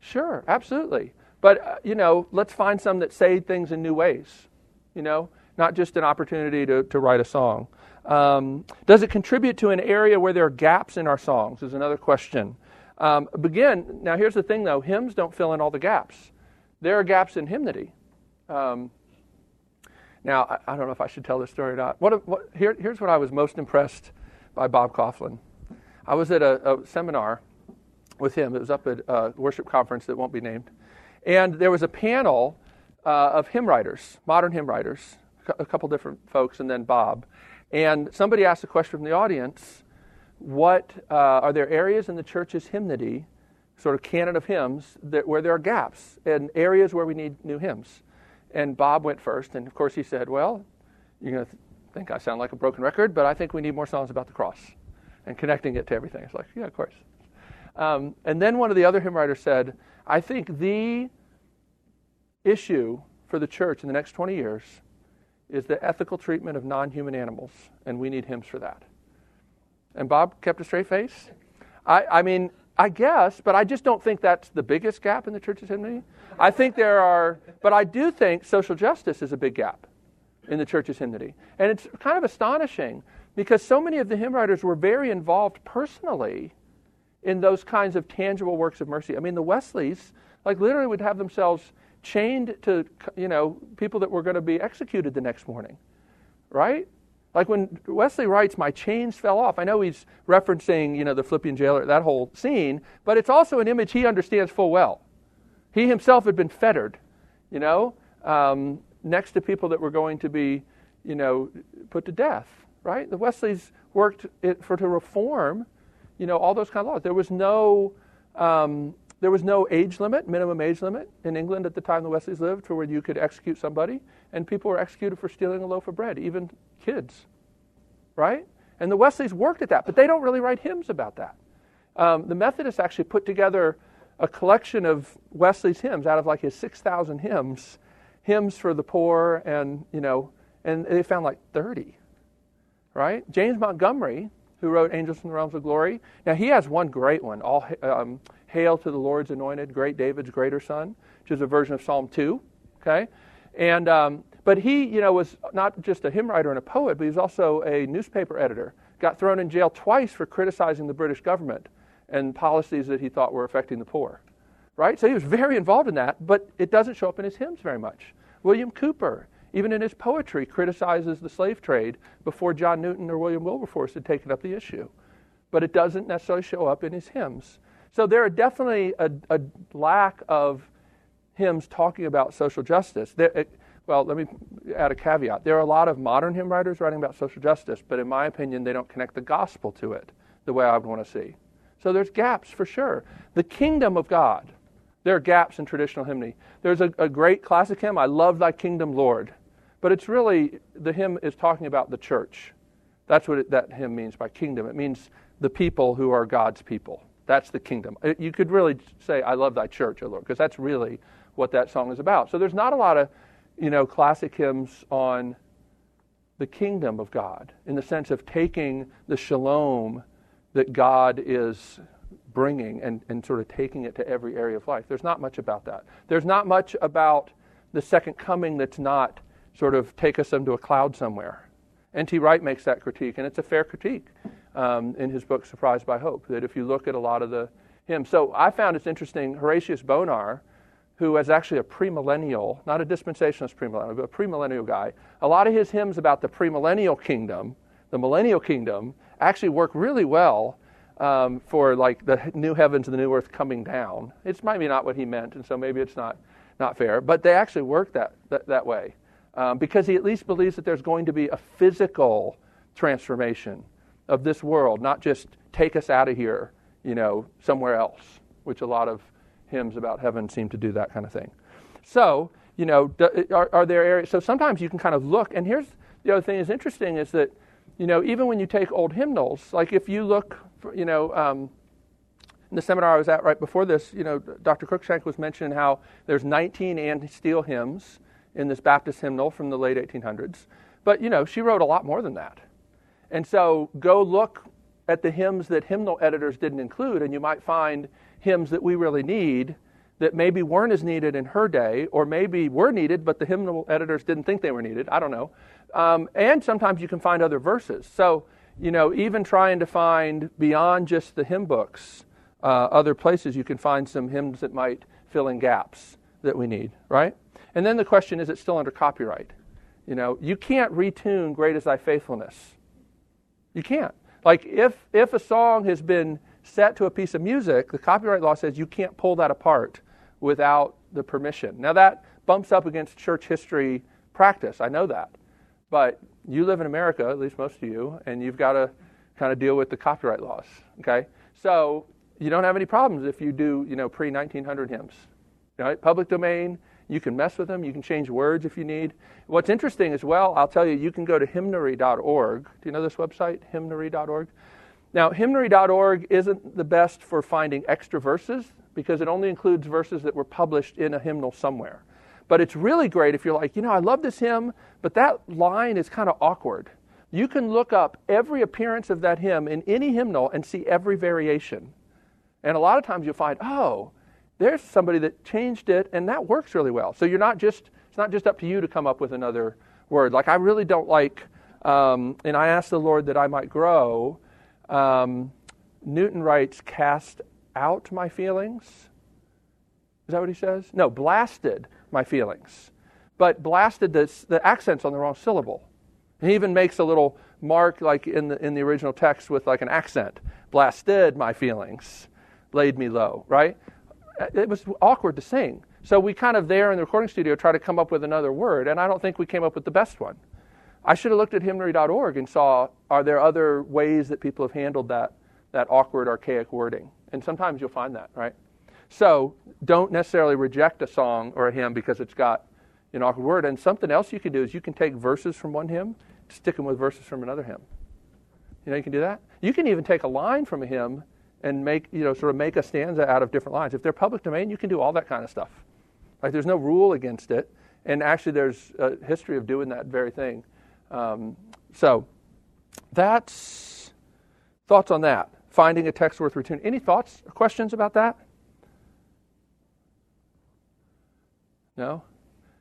sure, absolutely. But uh, you know, let's find some that say things in new ways. You know, not just an opportunity to to write a song. Um, does it contribute to an area where there are gaps in our songs? Is another question. Um, begin, now here's the thing though hymns don't fill in all the gaps. There are gaps in hymnody. Um, now, I, I, don't know if I should tell this story or not. What, what, here, here's what I was most impressed by Bob Kauflin. I was at a, a seminar with him. It was up at a worship conference that won't be named. And there was a panel uh, of hymn writers, modern hymn writers, a couple different folks, and then Bob. And somebody asked a question from the audience what uh, are there areas in the church's hymnody, sort of canon of hymns, that, where there are gaps and areas where we need new hymns? And Bob went first, and of course he said, Well, you're going to think I sound like a broken record, but I think we need more songs about the cross and connecting it to everything. It's like, yeah, of course. Um, and then one of the other hymn writers said, I think the issue for the church in the next 20 years is the ethical treatment of non human animals, and we need hymns for that. And Bob kept a straight face. I, I mean, I guess, but I just don't think that's the biggest gap in the church's hymnody. I think there are, but I do think social justice is a big gap in the church's hymnody. And it's kind of astonishing because so many of the hymn writers were very involved personally in those kinds of tangible works of mercy. I mean, the Wesleys, like, literally would have themselves chained to, you know, people that were going to be executed the next morning, right? Like when Wesley writes, My chains fell off, I know he's referencing, you know, the Philippian jailer, that whole scene, but it's also an image he understands full well. He himself had been fettered, you know, um, next to people that were going to be, you know, put to death, right? The Wesleys worked for to reform, you know, all those kind of laws. There was no um, there was no age limit, minimum age limit in England at the time the Wesleys lived, for where you could execute somebody, and people were executed for stealing a loaf of bread, even kids, right? And the Wesleys worked at that, but they don't really write hymns about that. Um, the Methodists actually put together a collection of Wesley's hymns out of like his 6,000 hymns, hymns for the poor, and you know, and they found like 30, right? James Montgomery, who wrote Angels from the Realms of Glory, now he has one great one, all. Um, Hail to the Lord's anointed, great David's greater son, which is a version of Psalm 2. Okay? And, um, but he, you know, was not just a hymn writer and a poet, but he was also a newspaper editor. Got thrown in jail twice for criticizing the British government and policies that he thought were affecting the poor. Right? So he was very involved in that, but it doesn't show up in his hymns very much. William Cowper, even in his poetry, criticizes the slave trade before John Newton or William Wilberforce had taken up the issue. But it doesn't necessarily show up in his hymns. So there are definitely a, a lack of hymns talking about social justice. There, well, let me add a caveat. There are a lot of modern hymn writers writing about social justice, but in my opinion, they don't connect the gospel to it the way I would want to see. So there's gaps for sure. The kingdom of God, there are gaps in traditional hymnody. There's a, a great classic hymn, I love thy kingdom, Lord. But it's really, the hymn is talking about the church. That's what it, that hymn means by kingdom. It means the people who are God's people. That's the kingdom. You could really say, I love thy church, O Lord, because that's really what that song is about. So there's not a lot of, you know, classic hymns on the kingdom of God in the sense of taking the shalom that God is bringing and, and sort of taking it to every area of life. There's not much about that. There's not much about the second coming that's not sort of take us into a cloud somewhere. N.T. Wright makes that critique, and it's a fair critique um, in his book Surprised by Hope. That if you look at a lot of the hymns, so I found it's interesting. Horatius Bonar, who was actually a premillennial, not a dispensationalist premillennial, but a premillennial guy. A lot of his hymns about the premillennial kingdom, the millennial kingdom, actually work really well um, for like the new heavens and the new earth coming down. It's maybe not what he meant, and so maybe it's not not fair, but they actually work that that, that way um, because he at least believes that there's going to be a physical transformation of this world, not just take us out of here, you know, somewhere else, which a lot of hymns about heaven seem to do that kind of thing. So, you know, are, are there areas? So sometimes you can kind of look, and here's the other thing is interesting is that, you know, even when you take old hymnals, like if you look, for, you know, um, in the seminar I was at right before this, you know, Dr. Cruikshank was mentioning how there's 19 Anne Steele hymns in this Baptist hymnal from the late 1800s. But, you know, she wrote a lot more than that. And so go look at the hymns that hymnal editors didn't include, and you might find hymns that we really need that maybe weren't as needed in her day, or maybe were needed, but the hymnal editors didn't think they were needed. I don't know. Um, and sometimes you can find other verses. So, you know, even trying to find beyond just the hymn books, uh, other places you can find some hymns that might fill in gaps that we need, right? And then the question is it still under copyright? You know, you can't retune Great is Thy Faithfulness you can't. Like if if a song has been set to a piece of music, the copyright law says you can't pull that apart without the permission. Now that bumps up against church history practice. I know that. But you live in America, at least most of you, and you've got to kind of deal with the copyright laws. Okay? So you don't have any problems if you do, you know, pre 1900 hymns. Right? Public domain, you can mess with them, you can change words if you need. What's interesting as well, I'll tell you, you can go to hymnary.org. Do you know this website, hymnary.org? Now, hymnary.org isn't the best for finding extra verses because it only includes verses that were published in a hymnal somewhere. But it's really great if you're like, you know, I love this hymn, but that line is kind of awkward. You can look up every appearance of that hymn in any hymnal and see every variation. And a lot of times you'll find, oh, there's somebody that changed it, and that works really well. So you're not just, it's not just up to you to come up with another word. Like, I really don't like, um, and I asked the Lord that I might grow. Um, Newton writes, cast out my feelings. Is that what he says? No, blasted my feelings. But blasted, the, the accent's on the wrong syllable. He even makes a little mark, like in the, in the original text, with like an accent. Blasted my feelings, laid me low, right? It was awkward to sing. So we kind of there in the recording studio try to come up with another word, and I don't think we came up with the best one. I should have looked at hymnary.org and saw are there other ways that people have handled that, that awkward, archaic wording? And sometimes you'll find that, right? So don't necessarily reject a song or a hymn because it's got an awkward word. And something else you can do is you can take verses from one hymn, stick them with verses from another hymn. You know, you can do that. You can even take a line from a hymn and make, you know, sort of make a stanza out of different lines. If they're public domain, you can do all that kind of stuff. Like there's no rule against it. And actually, there's a history of doing that very thing. Um, so that's thoughts on that. Finding a text worth retuning. Any thoughts or questions about that? No?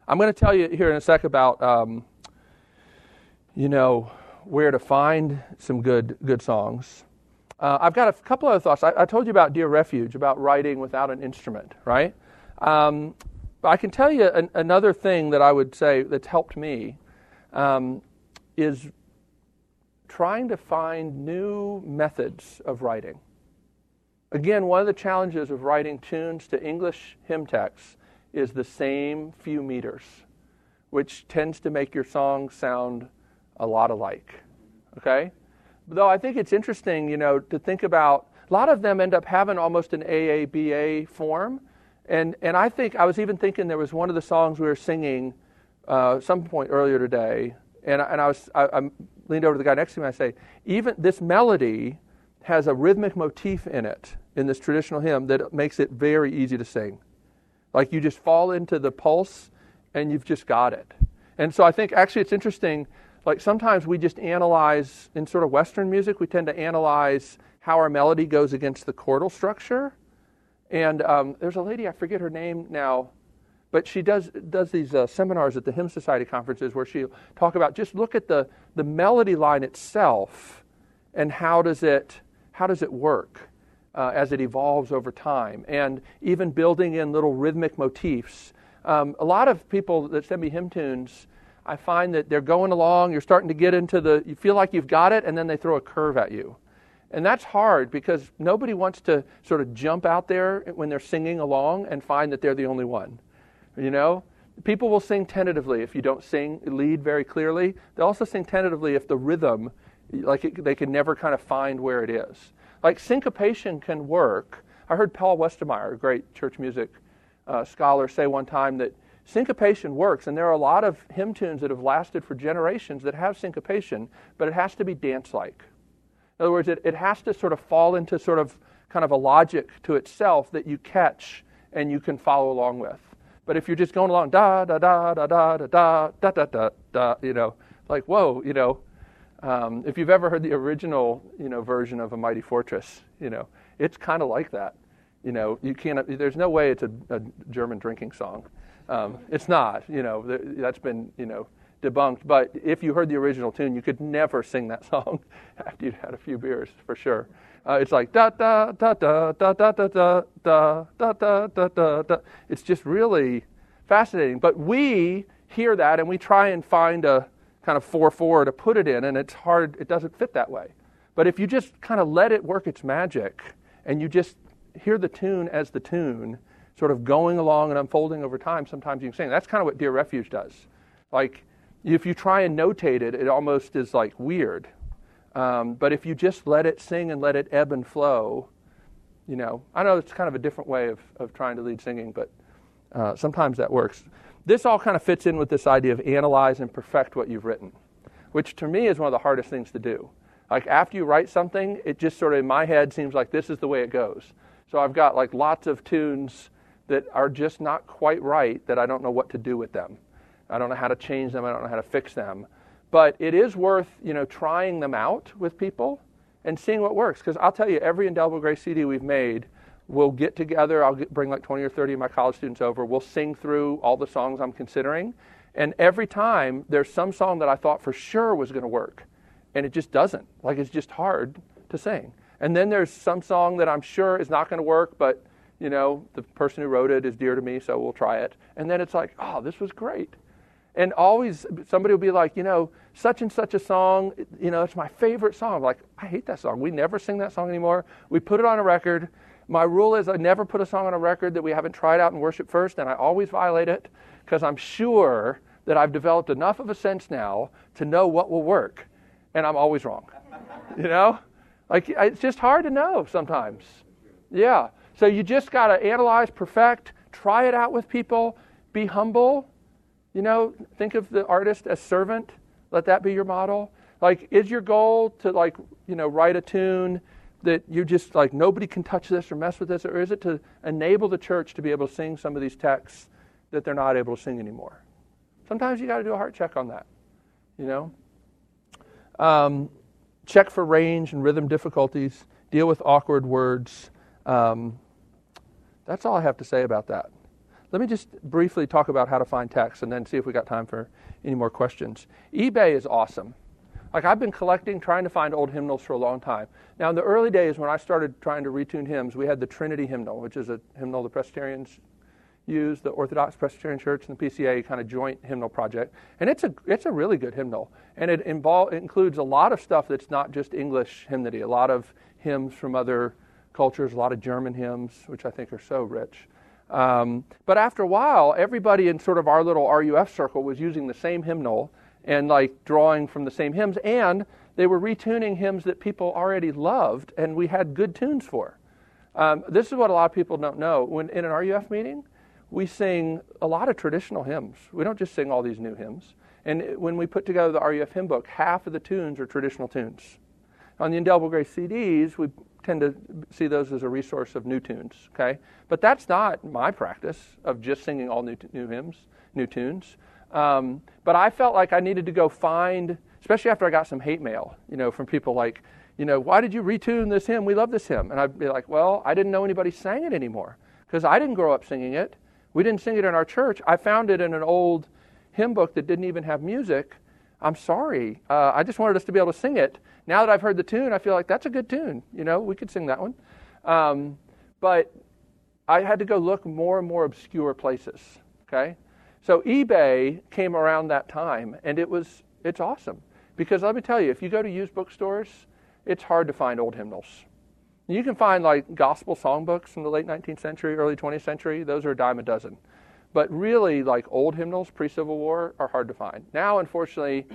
I'm going to tell you here in a sec about, um, you know, where to find some good good songs. Uh, I've got a couple other thoughts. I, I, told you about Dear Refuge, about writing without an instrument, right? Um, I can tell you an, another thing that I would say that's helped me um, is trying to find new methods of writing. Again, one of the challenges of writing tunes to English hymn texts is the same few meters, which tends to make your song sound a lot alike. Okay? Though I think it's interesting, you know, to think about a lot of them end up having almost an AABA form. And, and I think, I was even thinking there was one of the songs we were singing uh, some point earlier today, and, and I, was, I, I leaned over to the guy next to me and I say, even this melody has a rhythmic motif in it, in this traditional hymn, that makes it very easy to sing. Like you just fall into the pulse and you've just got it. And so I think actually it's interesting. Like sometimes we just analyze, in sort of Western music, we tend to analyze how our melody goes against the chordal structure. And um, there's a lady, I forget her name now, but she does, does these uh, seminars at the Hymn Society conferences where she'll talk about just look at the, the melody line itself and how does it, how does it work uh, as it evolves over time, and even building in little rhythmic motifs. Um, a lot of people that send me hymn tunes, I find that they're going along, you're starting to get into the, you feel like you've got it, and then they throw a curve at you. And that's hard because nobody wants to sort of jump out there when they're singing along and find that they're the only one. You know? People will sing tentatively if you don't sing, lead very clearly. They'll also sing tentatively if the rhythm, like it, they can never kind of find where it is. Like syncopation can work. I heard Paul Westermeyer, a great church music uh, scholar, say one time that syncopation works, and there are a lot of hymn tunes that have lasted for generations that have syncopation, but it has to be dance like. In other words, it, it has to sort of fall into sort of kind of a logic to itself that you catch and you can follow along with. But if you're just going along da da da da da da da da da da da, you know, like whoa, you know, um, if you've ever heard the original, you know, version of A Mighty Fortress, you know, it's kind of like that. You know, you can't. There's no way it's a, a German drinking song. Um, it's not. You know, that's been you know debunked. But if you heard the original tune, you could never sing that song after you'd had a few beers, for sure. Uh, it's like da da da da da da da da da da da da da da. It's just really fascinating. But we hear that and we try and find a kind of 4 4 to put it in, and it's hard, it doesn't fit that way. But if you just kind of let it work its magic and you just hear the tune as the tune, sort of going along and unfolding over time, sometimes you can sing. That's kind of what Dear Refuge does. Like, if you try and notate it, it almost is like weird. Um, but if you just let it sing and let it ebb and flow, you know, I know it's kind of a different way of, of trying to lead singing, but uh, sometimes that works. This all kind of fits in with this idea of analyze and perfect what you've written, which to me is one of the hardest things to do. Like after you write something, it just sort of in my head seems like this is the way it goes. So I've got like lots of tunes that are just not quite right that I don't know what to do with them. I don't know how to change them. I don't know how to fix them. But it is worth, you know, trying them out with people and seeing what works. Because I'll tell you, every Indelible Grace CD we've made, we'll get together. I'll get, bring like 20 or 30 of my college students over. We'll sing through all the songs I'm considering. And every time there's some song that I thought for sure was going to work, and it just doesn't. Like it's just hard to sing. And then there's some song that I'm sure is not going to work, but you know, the person who wrote it is dear to me, so we'll try it. And then it's like, oh, this was great. And always somebody will be like, you know, such and such a song, you know, it's my favorite song. I'm like, I hate that song. We never sing that song anymore. We put it on a record. My rule is I never put a song on a record that we haven't tried out and worship first, and I always violate it because I'm sure that I've developed enough of a sense now to know what will work, and I'm always wrong. you know? Like, it's just hard to know sometimes. Yeah. So you just got to analyze, perfect, try it out with people, be humble, you know, think of the artist as servant. Let that be your model. Like, is your goal to like, you know, write a tune that you just like nobody can touch this or mess with this, or is it to enable the church to be able to sing some of these texts that they're not able to sing anymore? Sometimes you got to do a heart check on that. You know, um, check for range and rhythm difficulties. Deal with awkward words. Um, that's all I have to say about that. Let me just briefly talk about how to find text and then see if we got time for any more questions. eBay is awesome. Like I've been collecting, trying to find old hymnals for a long time. Now, in the early days when I started trying to retune hymns, we had the Trinity hymnal, which is a hymnal the Presbyterians use, the Orthodox Presbyterian Church and the PCA kind of joint hymnal project, and it's a it's a really good hymnal, and it, involve, it includes a lot of stuff that's not just English hymnody, a lot of hymns from other cultures, a lot of German hymns, which I think are so rich. Um, but after a while, everybody in sort of our little RUF circle was using the same hymnal and like drawing from the same hymns, and they were retuning hymns that people already loved and we had good tunes for. Um, this is what a lot of people don't know. When in an RUF meeting, we sing a lot of traditional hymns. We don't just sing all these new hymns. And when we put together the RUF hymn book, half of the tunes are traditional tunes. On the Indelible Grace CDs, we tend to see those as a resource of new tunes, okay? But that's not my practice of just singing all new, new hymns, new tunes. Um, but I felt like I needed to go find, especially after I got some hate mail, you know, from people like, you know, why did you retune this hymn? We love this hymn. And I'd be like, well, I didn't know anybody sang it anymore because I didn't grow up singing it. We didn't sing it in our church. I found it in an old hymn book that didn't even have music. I'm sorry. Uh, I just wanted us to be able to sing it now that I've heard the tune, I feel like that's a good tune. You know, we could sing that one. Um, but I had to go look more and more obscure places. Okay, so eBay came around that time, and it was it's awesome because let me tell you, if you go to used bookstores, it's hard to find old hymnals. You can find like gospel songbooks from the late 19th century, early 20th century. Those are a dime a dozen. But really, like old hymnals pre Civil War are hard to find. Now, unfortunately,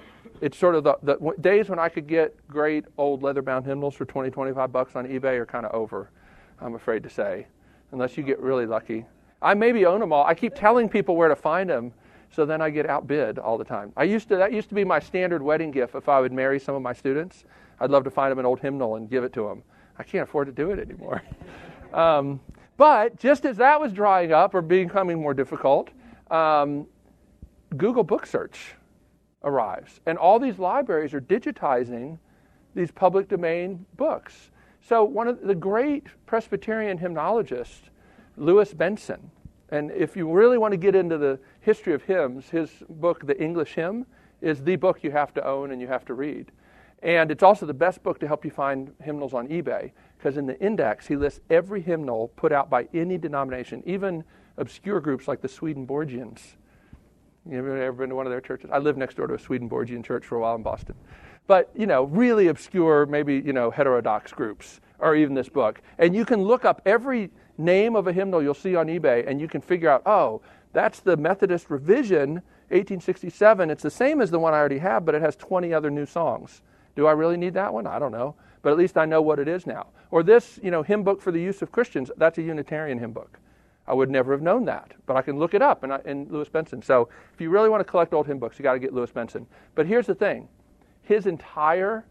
it's sort of the, the days when I could get great old leather bound hymnals for 20, 25 bucks on eBay are kind of over, I'm afraid to say, unless you get really lucky. I maybe own them all. I keep telling people where to find them, so then I get outbid all the time. I used to, that used to be my standard wedding gift if I would marry some of my students. I'd love to find them an old hymnal and give it to them. I can't afford to do it anymore. um, but just as that was drying up or becoming more difficult, um, Google Book Search arrives. And all these libraries are digitizing these public domain books. So, one of the great Presbyterian hymnologists, Louis Benson, and if you really want to get into the history of hymns, his book, The English Hymn, is the book you have to own and you have to read. And it's also the best book to help you find hymnals on eBay because in the index he lists every hymnal put out by any denomination, even obscure groups like the Swedenborgians. You ever, ever been to one of their churches? I lived next door to a Swedenborgian church for a while in Boston. But, you know, really obscure, maybe, you know, heterodox groups, or even this book. And you can look up every name of a hymnal you'll see on eBay, and you can figure out, oh, that's the Methodist revision, 1867. It's the same as the one I already have, but it has 20 other new songs. Do I really need that one? I don't know. But at least I know what it is now. Or this, you know, hymn book for the use of Christians, that's a Unitarian hymn book. I would never have known that, but I can look it up in, in Louis Benson. So if you really want to collect old hymn books, you got to get Louis Benson. But here's the thing his entire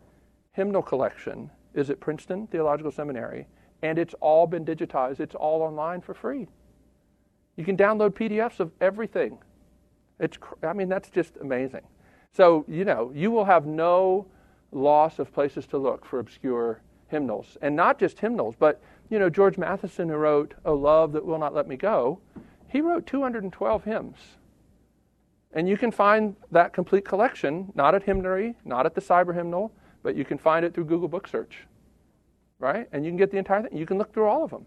hymnal collection is at Princeton Theological Seminary, and it's all been digitized. It's all online for free. You can download PDFs of everything. It's, I mean, that's just amazing. So, you know, you will have no loss of places to look for obscure hymnals. And not just hymnals, but you know, George Matheson, who wrote "O Love That Will Not Let Me Go," he wrote 212 hymns. And you can find that complete collection, not at Hymnary, not at the Cyber Hymnal, but you can find it through Google Book Search. Right? And you can get the entire thing. You can look through all of them.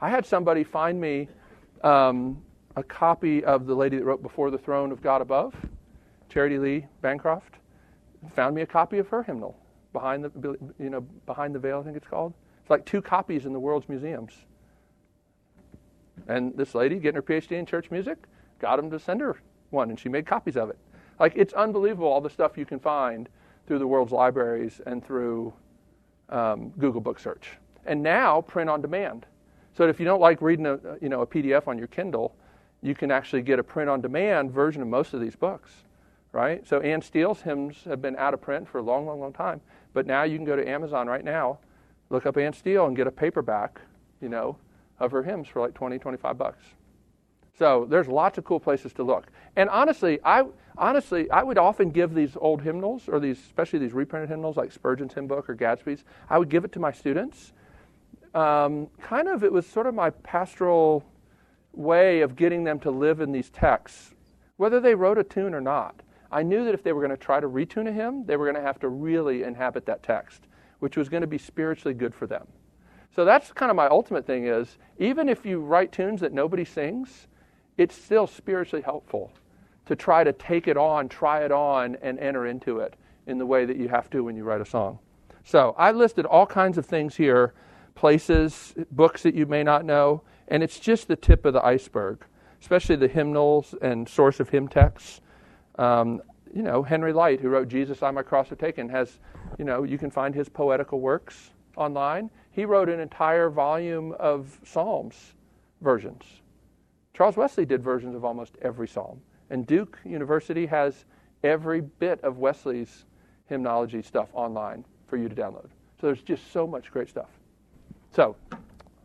I had somebody find me um, a copy of the lady that wrote Before the Throne of God Above, Charitie Lee Bancroft. Found me a copy of her hymnal behind the you know behind the veil, I think it's called. It's like two copies in the world's museums. And this lady, getting her PhD in church music, got him to send her one, and she made copies of it. Like, it's unbelievable all the stuff you can find through the world's libraries and through um, Google Book Search. And now, print on demand. So if you don't like reading a, you know, a PDF on your Kindle, you can actually get a print on demand version of most of these books, right? So Anne Steele's hymns have been out of print for a long, long, long time. But now you can go to Amazon right now look up Anne Steele and get a paperback, you know, of her hymns for like 20, 25 bucks. So there's lots of cool places to look. And honestly, I honestly I would often give these old hymnals or these especially these reprinted hymnals like Spurgeon's hymn book or Gadsby's. I would give it to my students. Um, kind of it was sort of my pastoral way of getting them to live in these texts, whether they wrote a tune or not. I knew that if they were going to try to retune a hymn, they were going to have to really inhabit that text which was going to be spiritually good for them. So that's kind of my ultimate thing is even if you write tunes that nobody sings, it's still spiritually helpful to try to take it on, try it on, and enter into it in the way that you have to when you write a song. So I listed all kinds of things here places, books that you may not know, and it's just the tip of the iceberg, especially the hymnals and source of hymn texts. Um, you know, Henry Lyte, who wrote Jesus, I My Cross Have Taken, has, you know, you can find his poetical works online. He wrote an entire volume of Psalms versions. Charles Wesley did versions of almost every psalm. And Duke University has every bit of Wesley's hymnology stuff online for you to download. So there's just so much great stuff. So,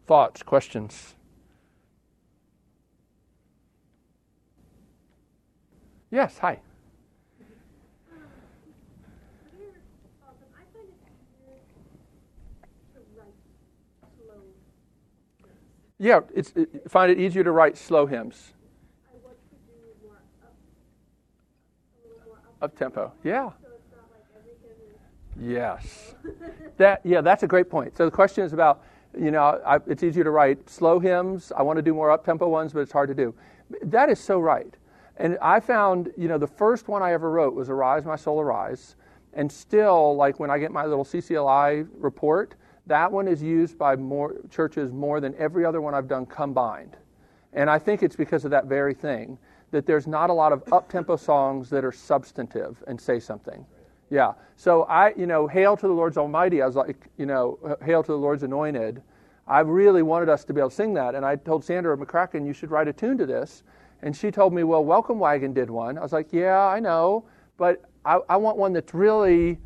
thoughts, questions? Yes, hi. Yeah, it's, it, find it easier to write slow hymns. Up tempo. Yeah. Yes. that yeah, that's a great point. So the question is about you know I, it's easier to write slow hymns. I want to do more up tempo ones, but it's hard to do. That is so right. And I found you know the first one I ever wrote was "Arise, My Soul, Arise," and still like when I get my little CCLI report, that one is used by more churches more than every other one I've done combined. And I think it's because of that very thing that there's not a lot of up-tempo songs that are substantive and say something. Yeah. So I, you know, hail to the Lord's Almighty. I was like, you know, hail to the Lord's Anointed. I really wanted us to be able to sing that, and I told Sandra McCracken, you should write a tune to this. And she told me, well, Welcome Wagon did one. I was like, yeah, I know, but I, I want one that's really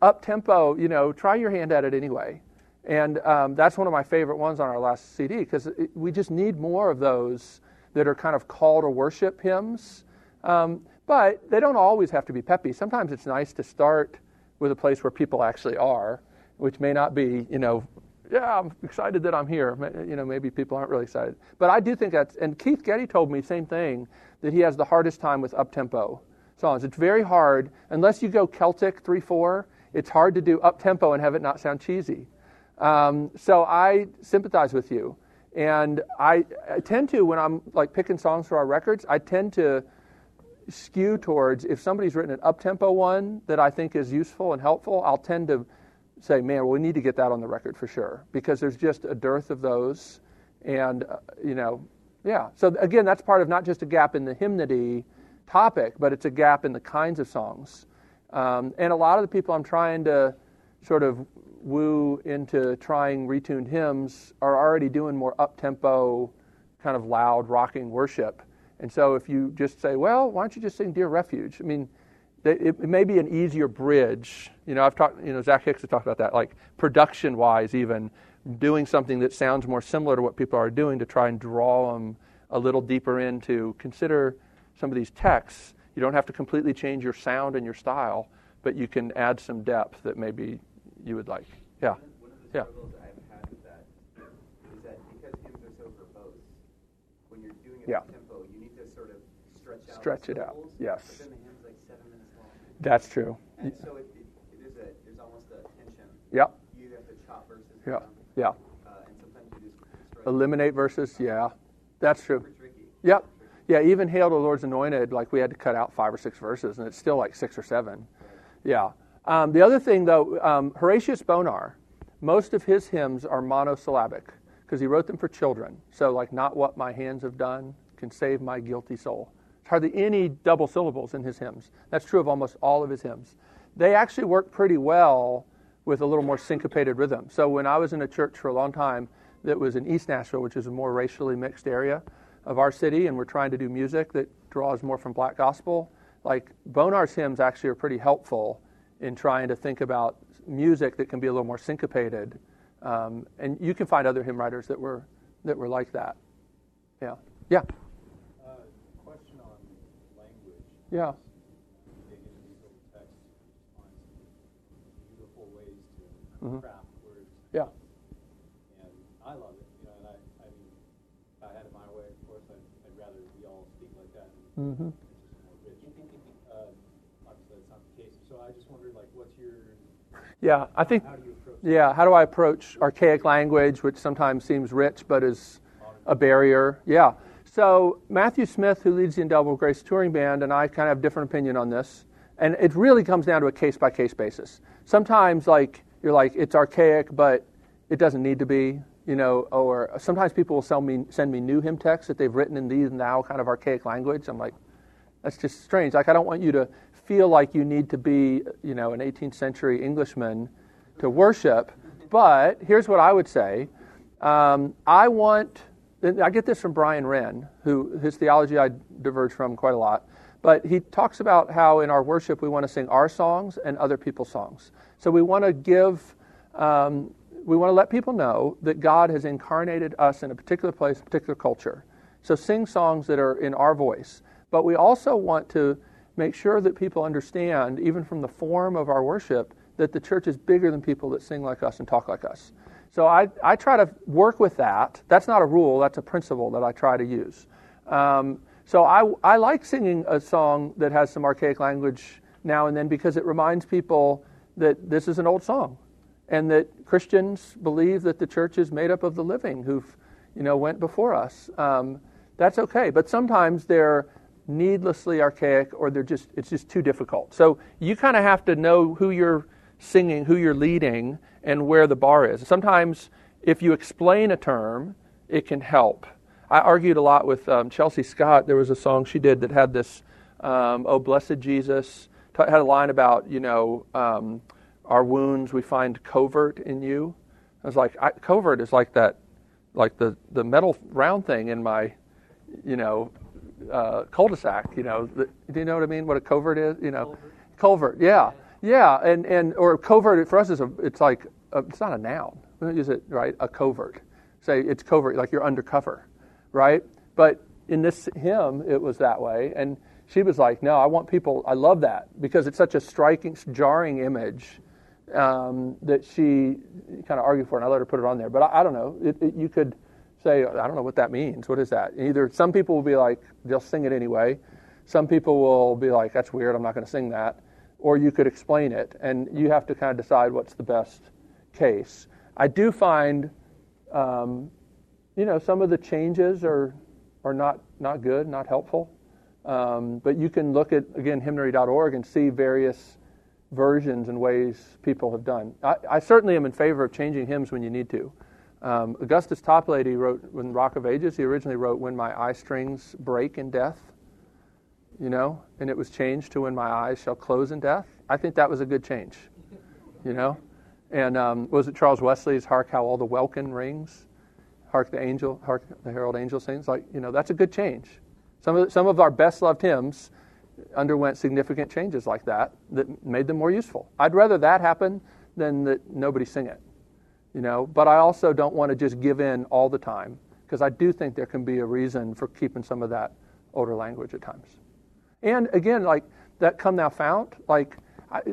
up tempo, you know, try your hand at it anyway. And um, that's one of my favorite ones on our last CD because we just need more of those that are kind of call to worship hymns. Um, but they don't always have to be peppy. Sometimes it's nice to start with a place where people actually are, which may not be, you know, yeah, I'm excited that I'm here. You know, maybe people aren't really excited. But I do think that's, and Keith Getty told me same thing, that he has the hardest time with up tempo songs. It's very hard, unless you go Celtic 3 4, it's hard to do up tempo and have it not sound cheesy. Um, so I sympathize with you. And I, I, tend to, when I'm like picking songs for our records, I tend to skew towards if somebody's written an up tempo one that I think is useful and helpful, I'll tend to say, man, we need to get that on the record for sure because there's just a dearth of those And, uh, you know, yeah. So again, that's part of not just a gap in the hymnody topic, but it's a gap in the kinds of songs. Um, and a lot of the people I'm trying to sort of woo into trying retuned hymns are already doing more up tempo, kind of loud, rocking worship. And so if you just say, well, why don't you just sing Dear Refuge? I mean, it, it may be an easier bridge. You know, I've talked, you know, Zach Hicks has talked about that, like production wise, even doing something that sounds more similar to what people are doing to try and draw them a little deeper into consider some of these texts. You don't have to completely change your sound and your style, but you can add some depth that maybe you would like. Yeah. One of the yeah. struggles I've had with that is that because hymns are so verbose, when you're doing it Yeah. tempo, you need to sort of stretch out. Stretch it out. Yes. But then the hymn's like seven minutes long, That's true. and so it, it, there's a there's almost a tension. Yep. You either have to chop verses Yeah. Yeah. uh, and sometimes you just. Eliminate verses. Yeah. That's true. Tricky. Yep. Yeah, even Hail to the Lord's Anointed, like we had to cut out five or six verses, and it's still like six or seven. Yeah. Um, the other thing, though, um, Horatius Bonar, most of his hymns are monosyllabic because he wrote them for children. So, like, not what my hands have done can save my guilty soul. Hardly any double syllables in his hymns. That's true of almost all of his hymns. They actually work pretty well with a little more syncopated rhythm. So, when I was in a church for a long time that was in East Nashville, which is a more racially mixed area of our city, and we're trying to do music that draws more from black gospel, like Bonar's hymns actually are pretty helpful in trying to think about music that can be a little more syncopated. Um, and you can find other hymn writers that were that were like that. Yeah. Yeah. Uh, question on language. Yeah. Dig into these old texts, find some beautiful ways to Mhm. craft words. Yeah. And I love it, you know, and I, I mean, if I had it my way, of course, I'd, I'd rather we all speak like that Mm-hmm. it's not the case. So I just wondered, like, what's your, Yeah. I think. how Yeah. How do I approach archaic language, which sometimes seems rich but is a barrier? Yeah. So Matthew Smith, who leads the Indelible Grace touring band, and I kind of have different opinion on this. And it really comes down to a case by case basis. Sometimes, like you're like it's archaic, but it doesn't need to be. You know, or sometimes people will send me send me new hymn texts that they've written in these now kind of archaic language. I'm like, that's just strange. Like I don't want you to feel like you need to be, you know, an 18th century Englishman to worship. But here's what I would say: um, I want. I get this from Brian Wren, who his theology I diverge from quite a lot. But he talks about how in our worship we want to sing our songs and other people's songs. So we want to give, um, we want to let people know that God has incarnated us in a particular place, a particular culture. So sing songs that are in our voice. But we also want to make sure that people understand, even from the form of our worship, that the church is bigger than people that sing like us and talk like us. So I, I try to work with that. That's not a rule, that's a principle that I try to use. Um, so I, I like singing a song that has some archaic language now and then because it reminds people that this is an old song and that Christians believe that the church is made up of the living who've you know went before us. Um, that's okay, but sometimes they're needlessly archaic or they're just it's just too difficult. So you kind of have to know who you're singing, who you're leading, and where the bar is. Sometimes if you explain a term, it can help. I argued a lot with um, Chelsea Scott. There was a song she did that had this, um, "Oh blessed Jesus," t- had a line about you know um, our wounds we find covert in you. I was like, I, covert is like that, like the the metal round thing in my, you know, uh, cul-de-sac. You know, the, do you know what I mean? What a covert is? You know, culvert. Yeah, yeah, and and or covert for us is a, it's like a, it's not a noun. We don't use it right. A covert. Say it's covert, like you're undercover, right? But in this hymn, it was that way, and she was like, "No, I want people. I love that because it's such a striking, jarring image." Um, that she kind of argued for, and I let her put it on there. But I, I don't know. It, it, you could say, I don't know what that means. What is that? Either some people will be like, they'll sing it anyway. Some people will be like, that's weird. I'm not going to sing that. Or you could explain it, and you have to kind of decide what's the best case. I do find, um, you know, some of the changes are are not not good, not helpful. Um, but you can look at again hymnary.org and see various versions and ways people have done. I, I certainly am in favor of changing hymns when you need to. Um, Augustus Toplady wrote when Rock of Ages. He originally wrote "When My Eye Strings Break in Death," you know, and it was changed to "When My Eyes Shall Close in Death." I think that was a good change, you know. And um, was it Charles Wesley's "Hark How All the Welkin Rings"? Hark the angel, hark the herald angel sings. Like you know, that's a good change. Some of some of our best loved hymns underwent significant changes like that that made them more useful. I'd rather that happen than that nobody sing it you know. But I also don't want to just give in all the time because I do think there can be a reason for keeping some of that older language at times. And again, like that "Come Thou Fount," like.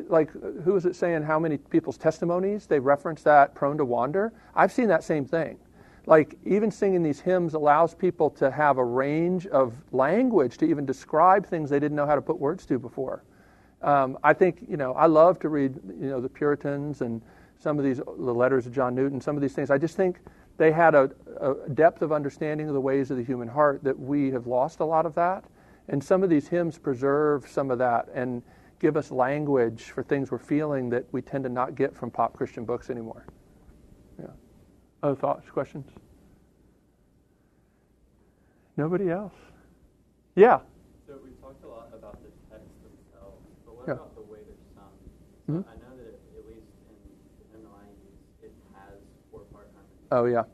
Like who is it saying how many people's testimonies they reference that prone to wander i've seen that same thing like even singing these hymns allows people to have a range of language to even describe things they didn't know how to put words to before um, i think you know i love to read you know the puritans and some of these the letters of John Newton, some of these things. I just think they had a, a, depth of understanding of the ways of the human heart that we have lost a lot of that. And some of these hymns preserve some of that and give us language for things we're feeling that we tend to not get from pop Christian books anymore. Yeah. Other thoughts, questions? Nobody else? Yeah. So we talked a lot about the text themselves, but what Yeah. about the way they're sung? So Mhm. I know that it, at least in, in the language, it has four-part harmony. Oh, yeah.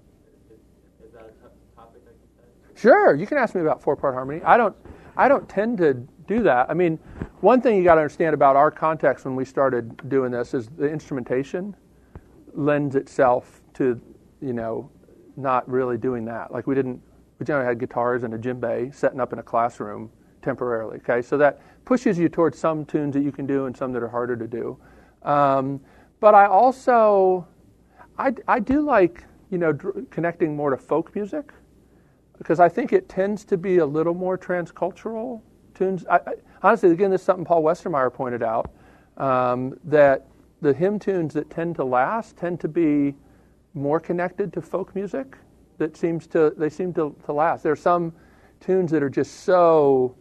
Is, is that a t- topic I can? Sure, you can ask me about four-part harmony. I don't, I don't tend to do that. I mean, one thing you got to understand about our context when we started doing this is the instrumentation lends itself to, you know, not really doing that. Like we didn't, we generally had guitars and a djembe setting up in a classroom temporarily. Okay, so that pushes you towards some tunes that you can do and some that are harder to do. Um, but I also, I, I do like, you know, dr- connecting more to folk music because I think it tends to be a little more transcultural tunes. I, I, honestly, again, this is something Paul Westermeyer pointed out um, that the hymn tunes that tend to last tend to be more connected to folk music. That seems to they seem to, to last. There are some tunes that are just so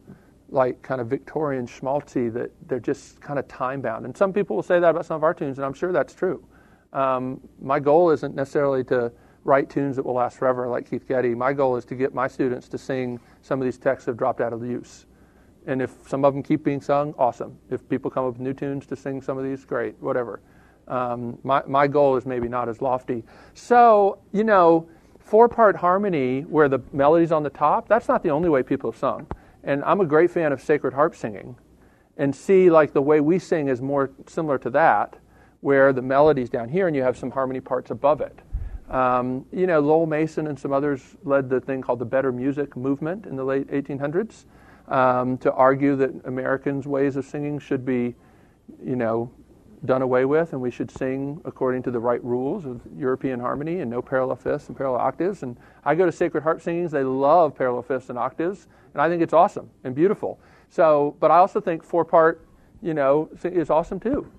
like kind of Victorian schmaltzy that they're just kind of time bound. And some people will say that about some of our tunes, and I'm sure that's true. Um, my goal isn't necessarily to write tunes that will last forever like Keith Getty. My goal is to get my students to sing some of these texts that have dropped out of use. And if some of them keep being sung, awesome. If people come up with new tunes to sing some of these, great, whatever. Um, my, my goal is maybe not as lofty. So, you know, four part harmony where the melody's on the top, that's not the only way people have sung. And I'm a great fan of sacred harp singing. And see, like, the way we sing is more similar to that, where the melody's down here and you have some harmony parts above it. Um, you know, Lowell Mason and some others led the thing called the Better Music movement in the late 1800s um, to argue that Americans' ways of singing should be, you know, done away with, and we should sing according to the right rules of European harmony and no parallel fifths and parallel octaves. And I go to sacred harp singings; they love parallel fifths and octaves, and I think it's awesome and beautiful. So, but I also think four-part, you know, is awesome too.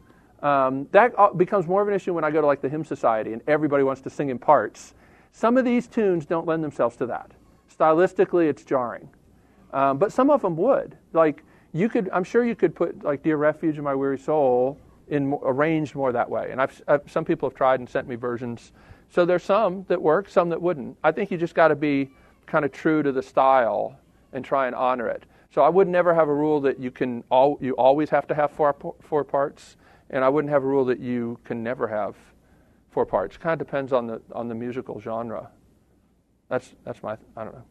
Um, that uh, becomes more of an issue when I go to like the hymn society and everybody wants to sing in parts. Some of these tunes don't lend themselves to that. Stylistically, it's jarring, um, but some of them would. Like you could, I'm sure you could put like "Dear Refuge of My Weary Soul" in arranged more that way. And I've, I've, some people have tried and sent me versions. So there's some that work, some that wouldn't. I think you just got to be kind of true to the style and try and honor it. So I would never have a rule that you can all you always have to have four four parts, and I wouldn't have a rule that you can never have four parts. Kind of depends on the on the musical genre. That's that's my I don't know,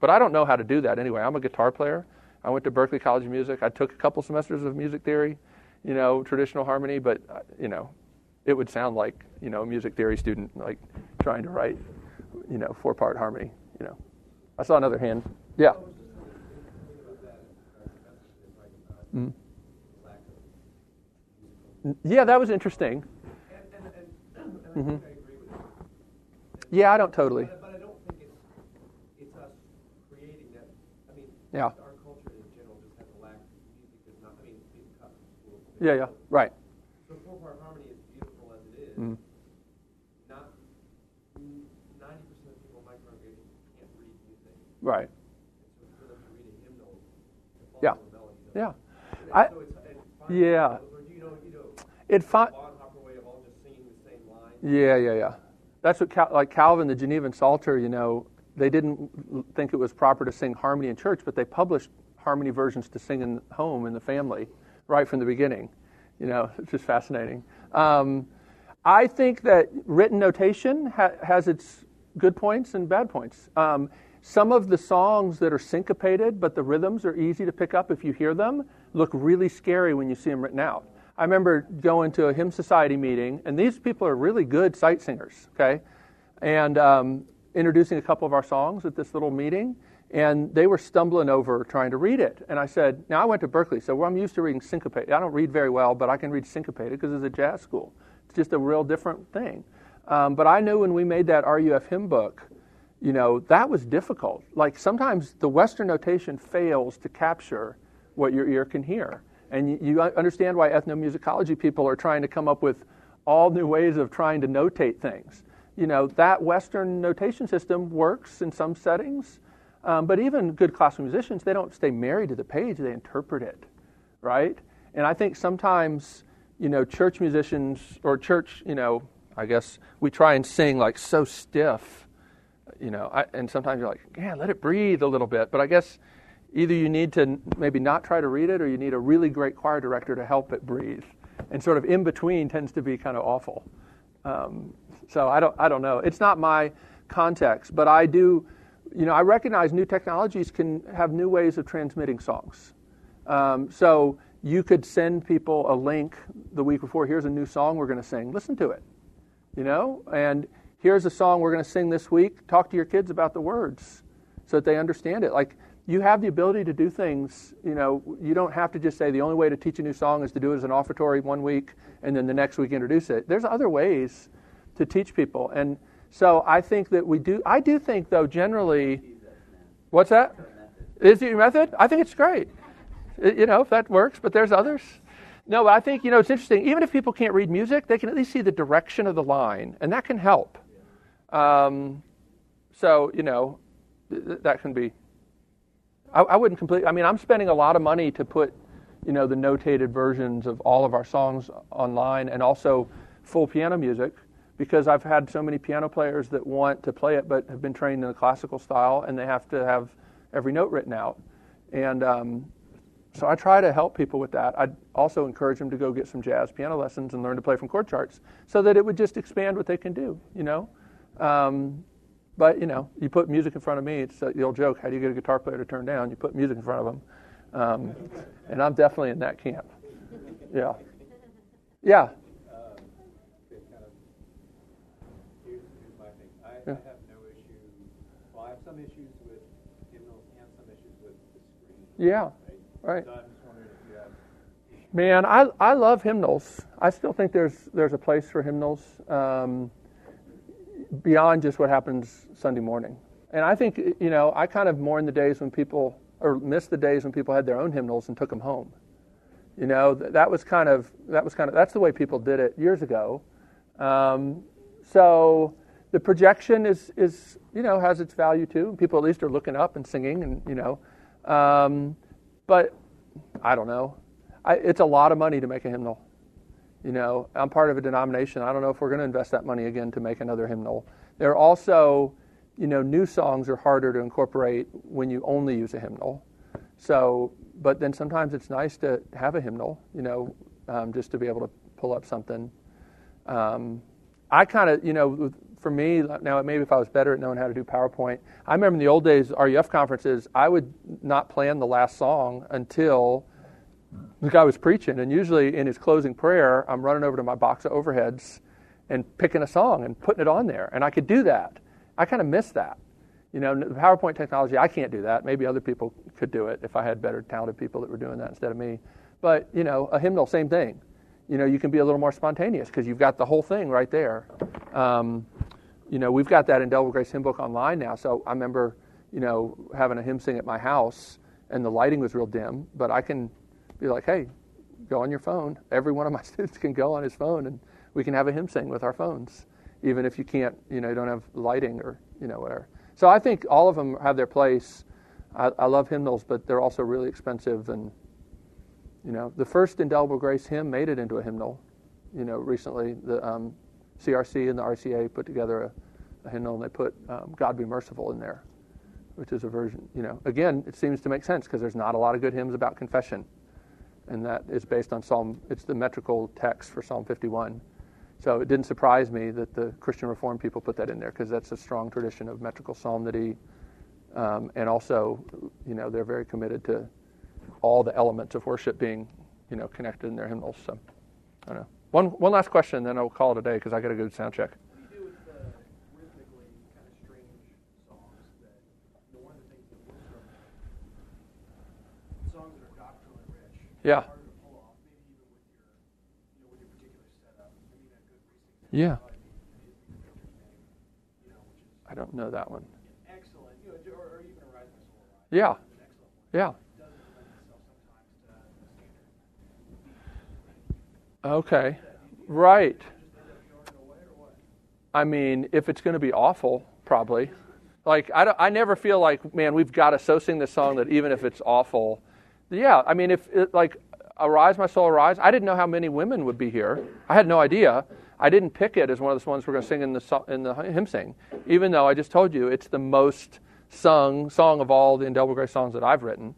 but I don't know how to do that anyway. I'm a guitar player. I went to Berklee College of Music. I took a couple semesters of music theory, you know, traditional harmony, but uh, you know, it would sound like you know a music theory student like trying to write, you know, four part harmony. You know, I saw another hand. Yeah. Mm. Yeah, that was interesting. hmm Yeah, I don't totally. But, but I don't think it's it's us creating that. I mean, Yeah. our culture in general just has a lack. Music does not. I mean, it's being cut from school. Yeah, yeah, right. So four-part harmony is beautiful as it is. Mm. Not ninety percent of people in my congregation can't read music, Right. so for them to read a hymnal, Yeah. the melody. Yeah. I- so it's, and Yeah. those, Or you know, you know, It fi- Bonhoeffer way of all just singing the same line. Yeah, yeah, yeah. That's what Cal- like Calvin, the Genevan Psalter. You know, they didn't think it was proper to sing harmony in church, but they published harmony versions to sing in home in the family right from the beginning. You know, it's just fascinating. Um, I think that written notation ha- has its good points and bad points. Um, some of the songs that are syncopated, but the rhythms are easy to pick up if you hear them, look really scary when you see them written out. I remember going to a hymn society meeting, and these people are really good sight singers, okay? And um, introducing a couple of our songs at this little meeting, and they were stumbling over trying to read it. And I said, Now I went to Berklee, so I'm used to reading syncopated. I don't read very well, but I can read syncopated because it's a jazz school. It's just a real different thing. Um, but I knew when we made that RUF hymn book, you know, that was difficult. Like sometimes the Western notation fails to capture what your ear can hear. And you, understand why ethnomusicology people are trying to come up with all new ways of trying to notate things. You know, that Western notation system works in some settings, um, but even good classical musicians, they don't stay married to the page, they interpret it, right? And I think sometimes, you know, church musicians or church, you know, I guess we try and sing like so stiff, you know, I, and sometimes you're like, yeah, let it breathe a little bit. But I guess either you need to maybe not try to read it or you need a really great choir director to help it breathe. And sort of in between tends to be kind of awful. Um, so I don't, I don't know. It's not my context, but I do, you know, I recognize new technologies can have new ways of transmitting songs. Um, so you could send people a link the week before. Here's a new song we're going to sing. Listen to it, you know, and here's a song we're going to sing this week. Talk to your kids about the words so that they understand it. Like you have the ability to do things, you know, you don't have to just say the only way to teach a new song is to do it as an offertory one week and then the next week introduce it. There's other ways to teach people. And so I think that we do, I do think though, generally, what's that? Is it your method? I think it's great. You know, if that works, but there's others. No, but I think, you know, it's interesting. Even if people can't read music, they can at least see the direction of the line, and that can help. Um, so, you know, th- that can be I, I wouldn't complete. I mean, I'm spending a lot of money to put, you know, the notated versions of all of our songs online, and also full piano music, because I've had so many piano players that want to play it, but have been trained in the classical style, and they have to have every note written out. And um, so I try to help people with that. I'd also encourage them to go get some jazz piano lessons and learn to play from chord charts, so that it would just expand what they can do. You know. Um, but you know, you put music in front of me. It's the old joke: How do you get a guitar player to turn down? You put music in front of them, um, and I'm definitely in that camp. Yeah, yeah. Okay, kind of, here's, here's my thing. I, Yeah. I have no issue, well, I have some issues with hymnals and some issues with the screen. Yeah, right. So I'm just wondering if you have, Man, I I love hymnals. I still think there's there's a place for hymnals um, beyond just what happens Sunday morning. And I think you know I kind of mourn the days when people or miss the days when people had their own hymnals and took them home. You know that was kind of that was kind of that's the way people did it years ago. Um, so the projection is is you know has its value too. People at least are looking up and singing and you know, um, but I don't know. I, it's a lot of money to make a hymnal. You know, I'm part of a denomination. I don't know if we're going to invest that money again to make another hymnal. There are also, you know, new songs are harder to incorporate when you only use a hymnal. So, but then sometimes it's nice to have a hymnal, you know, um, just to be able to pull up something. Um, I kind of, you know, for me, now maybe if I was better at knowing how to do PowerPoint, I remember in the old days, RUF conferences, I would not plan the last song until the guy was preaching, and usually in his closing prayer, I'm running over to my box of overheads and picking a song and putting it on there, and I could do that. I kind of miss that. You know, the PowerPoint technology, I can't do that. Maybe other people could do it if I had better talented people that were doing that instead of me. But you know, a hymnal, same thing. You know, you can be a little more spontaneous because you've got the whole thing right there. Um, you know, we've got that in Indelible Grace hymn book online now. So I remember, you know, having a hymn sing at my house, and the lighting was real dim, but I can be like, hey, go on your phone. Every one of my students can go on his phone, and we can have a hymn sing with our phones, even if you can't, you know, don't have lighting or you know whatever. So I think all of them have their place. I, I love hymnals, but they're also really expensive, and you know, the first Indelible Grace hymn made it into a hymnal. You know, recently the um, CRC and the RCA put together a, a hymnal, and they put um, "God Be Merciful" in there, which is a version. You know, again, it seems to make sense because there's not a lot of good hymns about confession, and that is based on Psalm. It's the metrical text for Psalm 51. So it didn't surprise me that the Christian Reformed people put that in there because that's a strong tradition of metrical psalmody, um, and also, you know, they're very committed to all the elements of worship being, you know, connected in their hymnals. So, I don't know. One one last question, then I'll call it a day because I got to go sound check. Standard. Okay. Right. Just end up throwing it away or what? I mean, if it's going to be awful, probably. Like I, don't, I never feel like, man, we've got to so sing this song that even if it's awful, yeah. I mean, if it, like "Arise, My Soul, Arise," I didn't know how many women would be here. I had no idea. I didn't pick it as one of the ones we're going to sing in the in the hymn sing, even though I just told you it's the most sung song of all the Indelible Grace songs that I've written.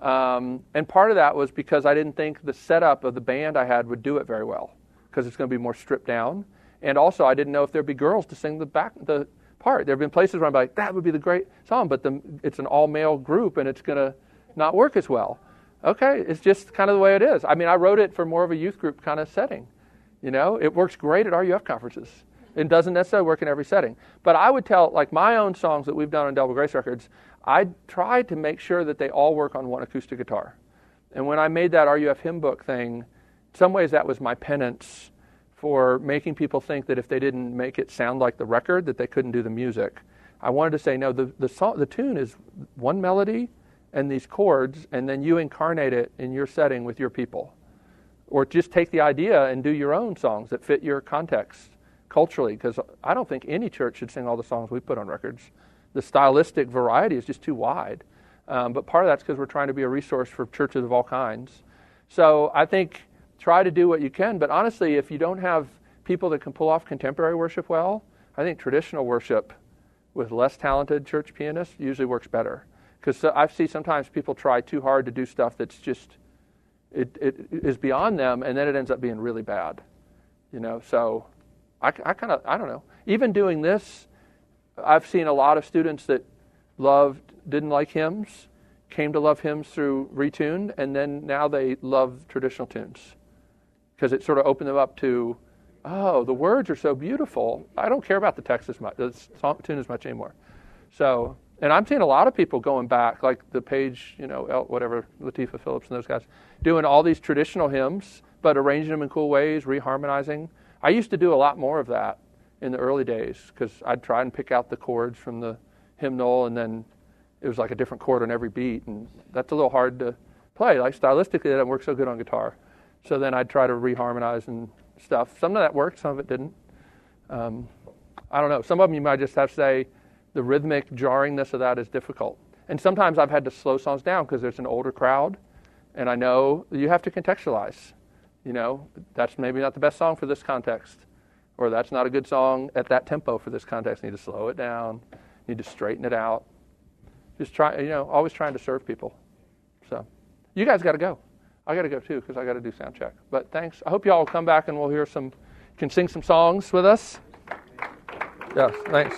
Um, and part of that was because I didn't think the setup of the band I had would do it very well because it's going to be more stripped down. And also, I didn't know if there'd be girls to sing the back the part. There have been places where I'm like, that would be the great song, but the, it's an all male group and it's going to not work as well. Okay, it's just kind of the way it is. I mean, I wrote it for more of a youth group kind of setting. You know, it works great at RUF conferences. It doesn't necessarily work in every setting. But I would tell, like my own songs that we've done on Double Grace Records, I tried to make sure that they all work on one acoustic guitar. And when I made that RUF hymn book thing, in some ways that was my penance for making people think that if they didn't make it sound like the record, that they couldn't do the music. I wanted to say, no, the, the, song, the tune is one melody and these chords, and then you incarnate it in your setting with your people. Or just take the idea and do your own songs that fit your context culturally, because I don't think any church should sing all the songs we put on records. The stylistic variety is just too wide. Um, but part of that's because we're trying to be a resource for churches of all kinds. So I think try to do what you can. But honestly, if you don't have people that can pull off contemporary worship well, I think traditional worship with less talented church pianists usually works better. Because I see sometimes people try too hard to do stuff that's just it, it is beyond them, and then it ends up being really bad. You know, so I, I kind of I don't know. Even doing this, I've seen a lot of students that loved didn't like hymns, came to love hymns through retuned, and then now they love traditional tunes because it sort of opened them up to, oh, the words are so beautiful. I don't care about the text as much, the song, tune as much anymore. So, and I'm seeing a lot of people going back, like the page, you know, whatever, Latifah Phillips and those guys, doing all these traditional hymns, but arranging them in cool ways, reharmonizing. I used to do a lot more of that in the early days because I'd try and pick out the chords from the hymnal, and then it was like a different chord on every beat, and that's a little hard to play. Like stylistically, that doesn't work so good on guitar. So then I'd try to reharmonize and stuff. Some of that worked, some of it didn't. Um, I don't know. Some of them you might just have to say the rhythmic jarringness of that is difficult. And sometimes I've had to slow songs down because there's an older crowd, and I know you have to contextualize. You know, that's maybe not the best song for this context, or that's not a good song at that tempo for this context. Need to slow it down, need to straighten it out. Just try, you know, always trying to serve people. So, you guys got to go. I got to go too because I got to do sound check. But thanks. I hope y'all come back and we'll hear some, can sing some songs with us. Yes, thanks.